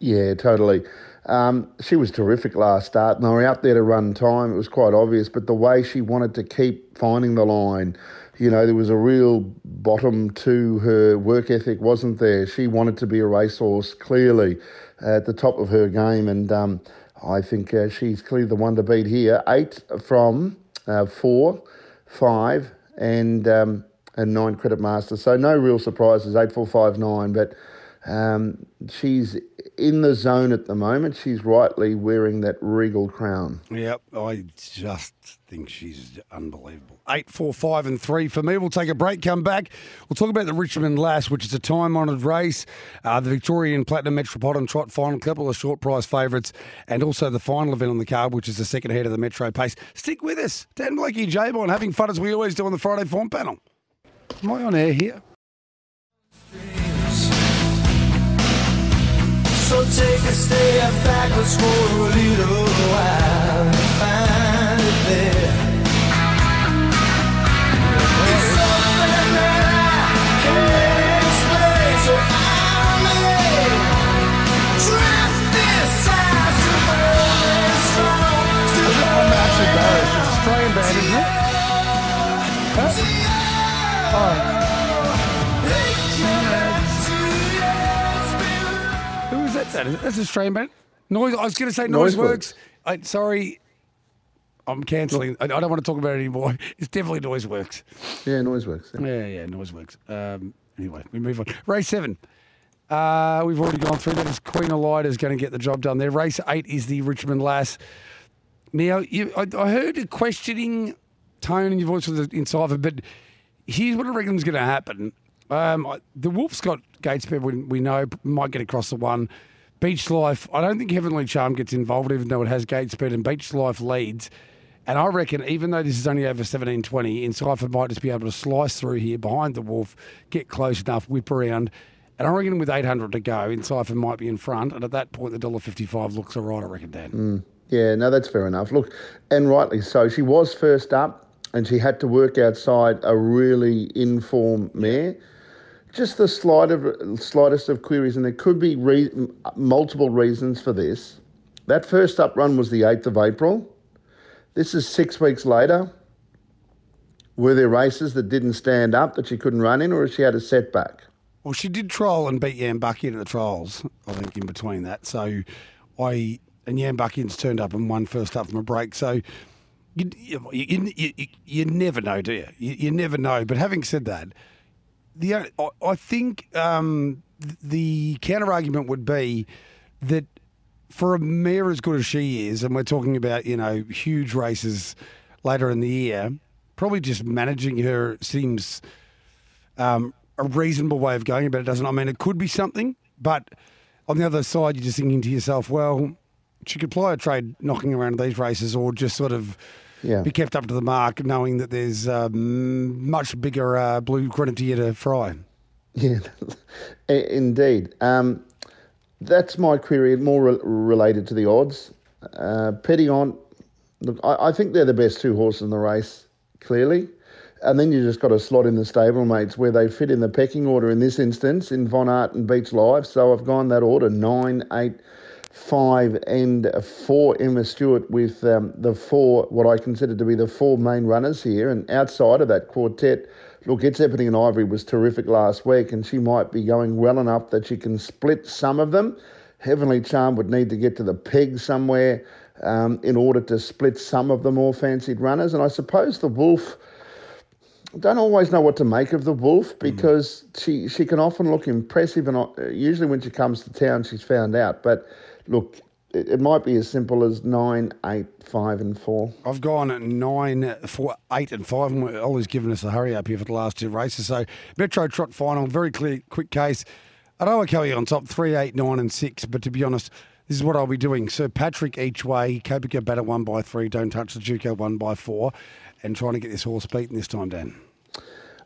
Yeah, totally. Um, she was terrific last start, and they were out there to run time. It was quite obvious, but the way she wanted to keep finding the line, you know, there was a real bottom to her work ethic, wasn't there? She wanted to be a racehorse, clearly, at the top of her game. And um, I think uh, she's clearly the one to beat here. Eight from uh, four, five, and um, and nine credit master. So no real surprises. Eight, four, five, nine. But um, she's in the zone at the moment. She's rightly wearing that regal crown. Yep, I just think she's unbelievable. Eight, four, five, and three for me. We'll take a break, come back. We'll talk about the Richmond Lass, which is a time honoured race, uh, the Victorian Platinum Metropolitan Trot final, couple of short prize favourites, and also the final event on the card, which is the second head of the Metro Pace. Stick with us. Dan Blakey J having fun as we always do on the Friday Form panel. Am I on air here? So take a step backwards for a little while and find it there. It's something that I can't explain, so I may drift this side to burn strong. Still I'm actually embarrassed. It's Australian band, isn't it? Who is that? That is, that's Australian band. Noise. I was going to say Noise. Works. I, sorry, I'm cancelling. I, I don't want to talk about it anymore. It's definitely Noiseworks. Yeah, noise works. yeah. Yeah, yeah, Noiseworks. Um, anyway, we move on. Race seven. Uh, we've already gone through that. Is Queen Elida is going to get the job done there. Race eight is the Richmond Lass. Now, you, I, I heard a questioning tone in your voice with the Encipher, but here's what I reckon is going to happen. Um, the Wolf's got gate speed, we, we know, might get across the one. Beach Life, I don't think Heavenly Charm gets involved, even though it has gate speed, and Beach Life leads. And I reckon, even though this is only over 1720, Encipher might just be able to slice through here behind the Wolf, get close enough, whip around. And I reckon with 800 to go, Encipher might be in front. And at that point, the $1.55 looks all right, I reckon, Dan. Mm. Yeah, no, that's fair enough. Look, and rightly so. She was first up, and she had to work outside a really in-form mare. Just the slight of, slightest of queries, and there could be re- multiple reasons for this. That first up run was the 8th of April. This is six weeks later. Were there races that didn't stand up that she couldn't run in, or has she had a setback? Well, she did trial and beat Buckingham at the trials, I think, in between that. So I, and Jan Buckingham's turned up and won first up from a break. So you, you, you, you, you never know, do you? you? You never know. But having said that, the I, think um, the counter argument would be that for a mare as good as she is, and we're talking about you know huge races later in the year, probably just managing her seems um, a reasonable way of going about it, doesn't? I mean, it could be something, but on the other side, you're just thinking to yourself, well, she could ply a trade knocking around these races, or just sort of Yeah. be kept up to the mark, knowing that there's um, much bigger uh, blue grenadier to fry. Yeah, indeed. Um, that's my query, more re- related to the odds. Uh, Petillon, look, I, I think they're the best two horses in the race, clearly. And then you just got to slot in the stablemates where they fit in the pecking order in this instance, in Von Art and Beach Life. So I've gone that order nine, eight, five, and four Emma Stewart with um, the four, what I consider to be the four main runners here. And outside of that quartet, look, It's Ebony and Ivory was terrific last week, and she might be going well enough that she can split some of them. Heavenly Charm would need to get to the peg somewhere um, in order to split some of the more fancied runners. And I suppose the Wolf don't always know what to make of the wolf because she she can often look impressive and uh, usually when she comes to town she's found out. But look, it, it might be as simple as nine, eight, five, and four. I've gone nine, four, eight, and five. And Ollie's given us a hurry up here for the last two races. So Metro Trot final, very clear, quick case. Aroa Kelly on top, three, eight, nine, and six. But to be honest, this is what I'll be doing. Sir Patrick each way, Copica Batter one by three, Don't Touch the Juco one by four, and trying to get this horse beaten this time, Dan.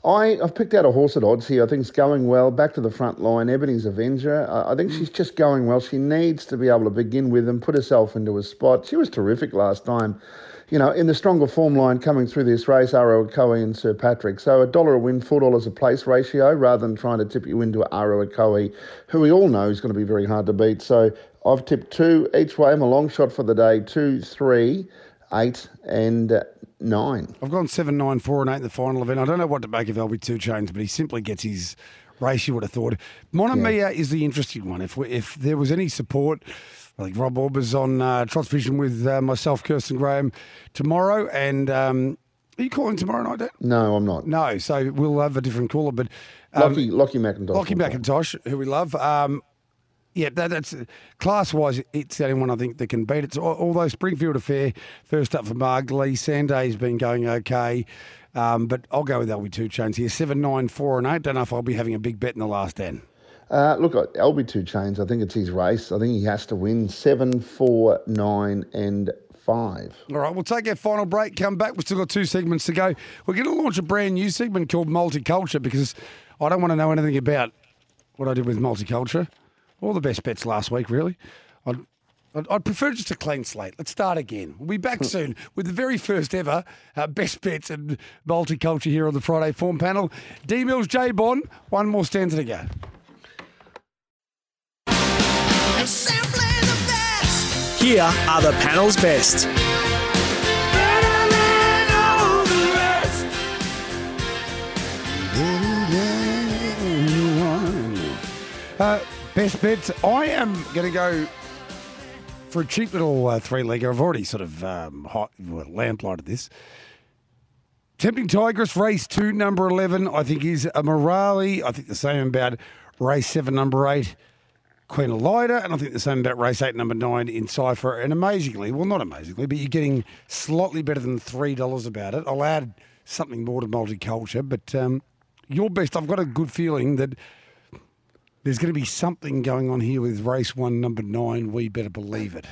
I, I've picked out a horse at odds here. I think it's going well. Back to the front line. Ebony's Avenger. I, I think mm. she's just going well. She needs to be able to begin with and put herself into a spot. She was terrific last time. You know, in the stronger form line coming through this race, Aro Okoe and Sir Patrick. So a dollar a win, four dollars a place ratio, rather than trying to tip you into Aro Okoe, who we all know is going to be very hard to beat. So I've tipped two each way. I'm a long shot for the day. Two, three, eight, and nine. I've gone seven, nine, four, and eight in the final event. I don't know what to make of LB two chains, but he simply gets his race. You would have thought. Monomia is the interesting one. If we, if there was any support, I think Rob Orber's on uh, Trots Vision with uh, myself, Kirsten Graham, tomorrow. And um, are you calling tomorrow night, Dan? No, I'm not. No, so we'll have a different caller. But um, Lockie, Lockie McIntosh. Lockie. McIntosh, who we love. Um, yeah, that, that's class wise. It's the only one I think that can beat it. So, although Springfield Affair first up for Marg Lee, Sanday's been going okay, um, but I'll go with LB two chains here. Seven, nine, four, and eight. Don't know if I'll be having a big bet in the last ten. Uh, look, uh, LB2 chains, I think it's his race. I think he has to win seven, four, nine, and five. All right, we'll take our final break. Come back. We've still got two segments to go. We're going to launch a brand new segment called Multiculture because I don't want to know anything about what I did with multiculture. All the best bets last week, really. I'd, I'd, I'd prefer just a clean slate. Let's start again. We'll be back soon with the very first ever uh, best bets and multiculture here on the Friday form panel. D Mills, J Bond, one more stanza to go. Here are the panel's best. Uh, best bets. I am going to go for a cheap little uh, three legger. I've already sort of um, hot, well, lamplighted this. Tempting Tigress, race two, number 11, I think is a Morale. I think the same about race seven, number eight, Queen Elida. And I think the same about race eight, number nine Encipher. And amazingly, well, not amazingly, but you're getting slightly better than $3 about it. I'll add something more to multiculture, but um, your best, I've got a good feeling that there's going to be something going on here with race one, number nine. We better believe it.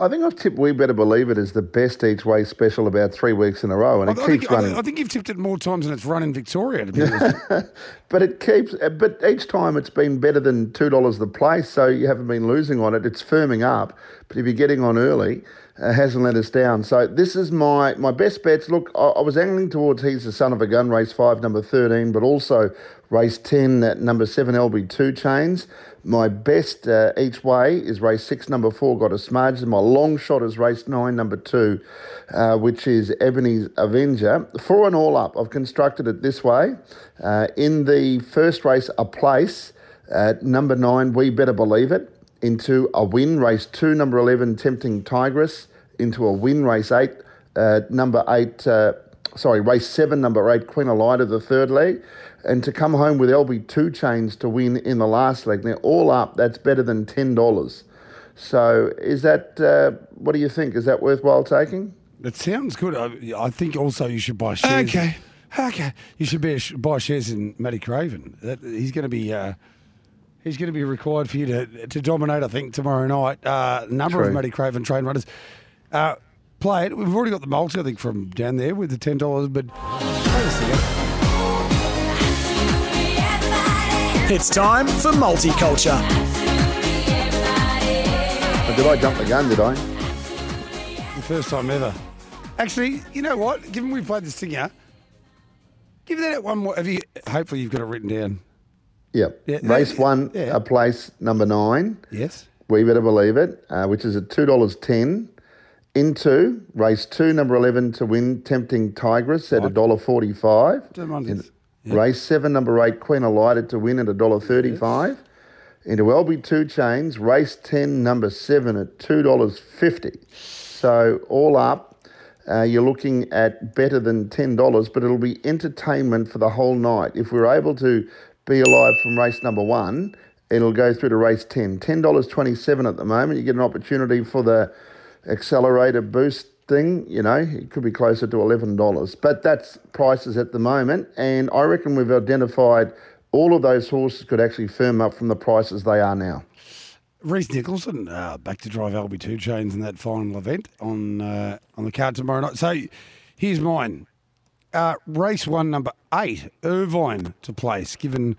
I think I've tipped We Better Believe It as the best each way special about three weeks in a row, and I, it I keeps think, running. think- I think you've tipped it more times than it's run in Victoria. To be. But it keeps, uh, but each time it's been better than two dollars the place, so you haven't been losing on it. It's firming up, but if you're getting on early, it hasn't let us down. So this is my my best bets. Look, I, I was angling towards he's the son of a gun, race five, number thirteen, but also race ten, at number seven, LB two chains. My best uh, each way is race six, number four, got a smudge. And my long shot is race nine, number two, uh, which is Ebony's Avenger. For and all up, I've constructed it this way. Uh, in the first race, a place, uh, number nine, We Better Believe It, into a win, race two, number 11, Tempting Tigress, into a win, race eight, uh, number eight, uh, sorry, race seven, number eight, Queen Elida, the third leg, and to come home with LB two chains to win in the last leg. Now, all up, that's better than $10. So, is that, uh, what do you think? Is that worthwhile taking? it sounds good. I, I think also you should buy shares. Okay. Okay. You should be, buy shares in Matty Craven. That, he's going to be. Uh, He's going to be required for you to to dominate, I think, tomorrow night. Uh, number of True. Matty Craven train runners. Uh, play it. We've already got the multi, I think, from down there with the ten dollars. But wait a second. It's time for multiculture. Or did I jump the gun, did I? The first time ever. Actually, you know what? Given we've played this thing out, give that one more. Have you? Hopefully, you've got it written down. Yep. Yeah, Race yeah, one, yeah. a place number nine. Yes. We better believe it, uh, which is at two dollars ten. Into race two, number eleven to win, tempting Tigress at a dollar forty-five. Don't mind In- this. Race seven, number eight, Queen Elida to win at a dollar thirty-five. Into LB two chains, race ten, number seven at two dollars fifty. So all up, uh, you're looking at better than ten dollars, but it'll be entertainment for the whole night. If we're able to be alive from race number one, it'll go through to race ten. Ten dollars twenty-seven at the moment. You get an opportunity for the accelerator boost thing. You know, it could be closer to eleven dollars, but that's prices at the moment. And I reckon we've identified all of those horses could actually firm up from the prices they are now. Reese Nicholson uh, back to drive LB2 chains in that final event on uh, on the card tomorrow night. So here's mine. Uh, race one, number eight, Irvine to place, given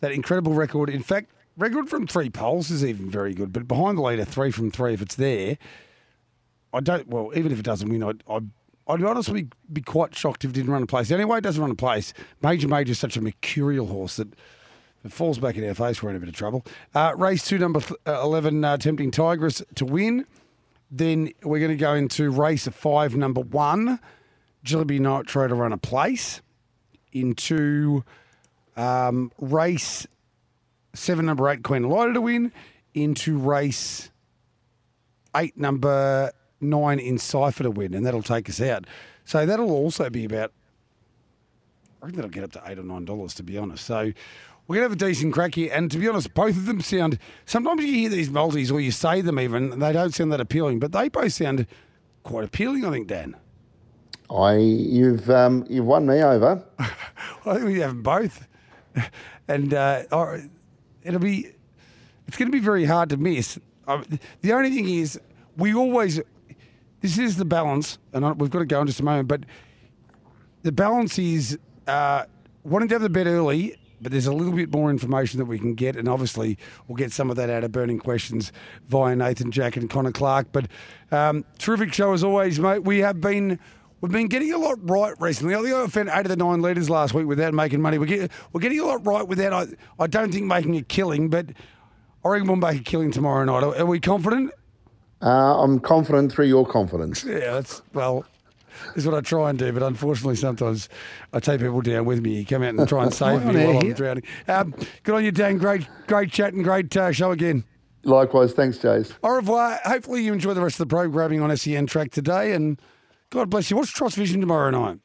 that incredible record. In fact, record from three poles is even very good, but behind the leader, three from three, if it's there, I don't, well, even if it doesn't win, I'd, I'd, I'd honestly be quite shocked if it didn't run a place. The only way it doesn't run a place, Major Major is such a mercurial horse that it falls back in our face, we're in a bit of trouble. Uh, race two, number th- uh, 11, uh, Tempting Tigress to win. then we're going to go into race five, number one, Jillaby Nitro to run a place. Into um, race seven, number eight, Queen Elida to win. Into race eight, number nine, Encipher to win, and that'll take us out. So that'll also be about I think that'll get up to eight or nine dollars to be honest. So we're gonna have a decent crack here. And to be honest, both of them sound sometimes you hear these multis or you say them even, they don't sound that appealing, but they both sound quite appealing, I think, Dan. I you've um, you've won me over. I think we have them both. And uh, it'll be it's gonna be very hard to miss. The only thing is we always this is the balance, and we've got to go in just a moment, but the balance is uh, wanting to have the bet early, but there's a little bit more information that we can get, and obviously we'll get some of that out of burning questions via Nathan Jack and Connor Clark. But um, terrific show as always, mate. We have been. We've been getting a lot right recently. I think I found eight of the nine leaders last week without making money. We're, get, we're getting a lot right without, I, I don't think, making a killing, but I reckon we'll make a killing tomorrow night. Are, are we confident? Uh, I'm confident through your confidence. Yeah, that's well. Is what I try and do, but unfortunately, sometimes I take people down with me. You come out and try and save me while I'm drowning. Um, good on you, Dan. Great, great chat and great uh, show again. Likewise, thanks, Jace. Au revoir. Hopefully, you enjoy the rest of the programming on SEN Track today, and God bless you. What's Trust Vision tomorrow night?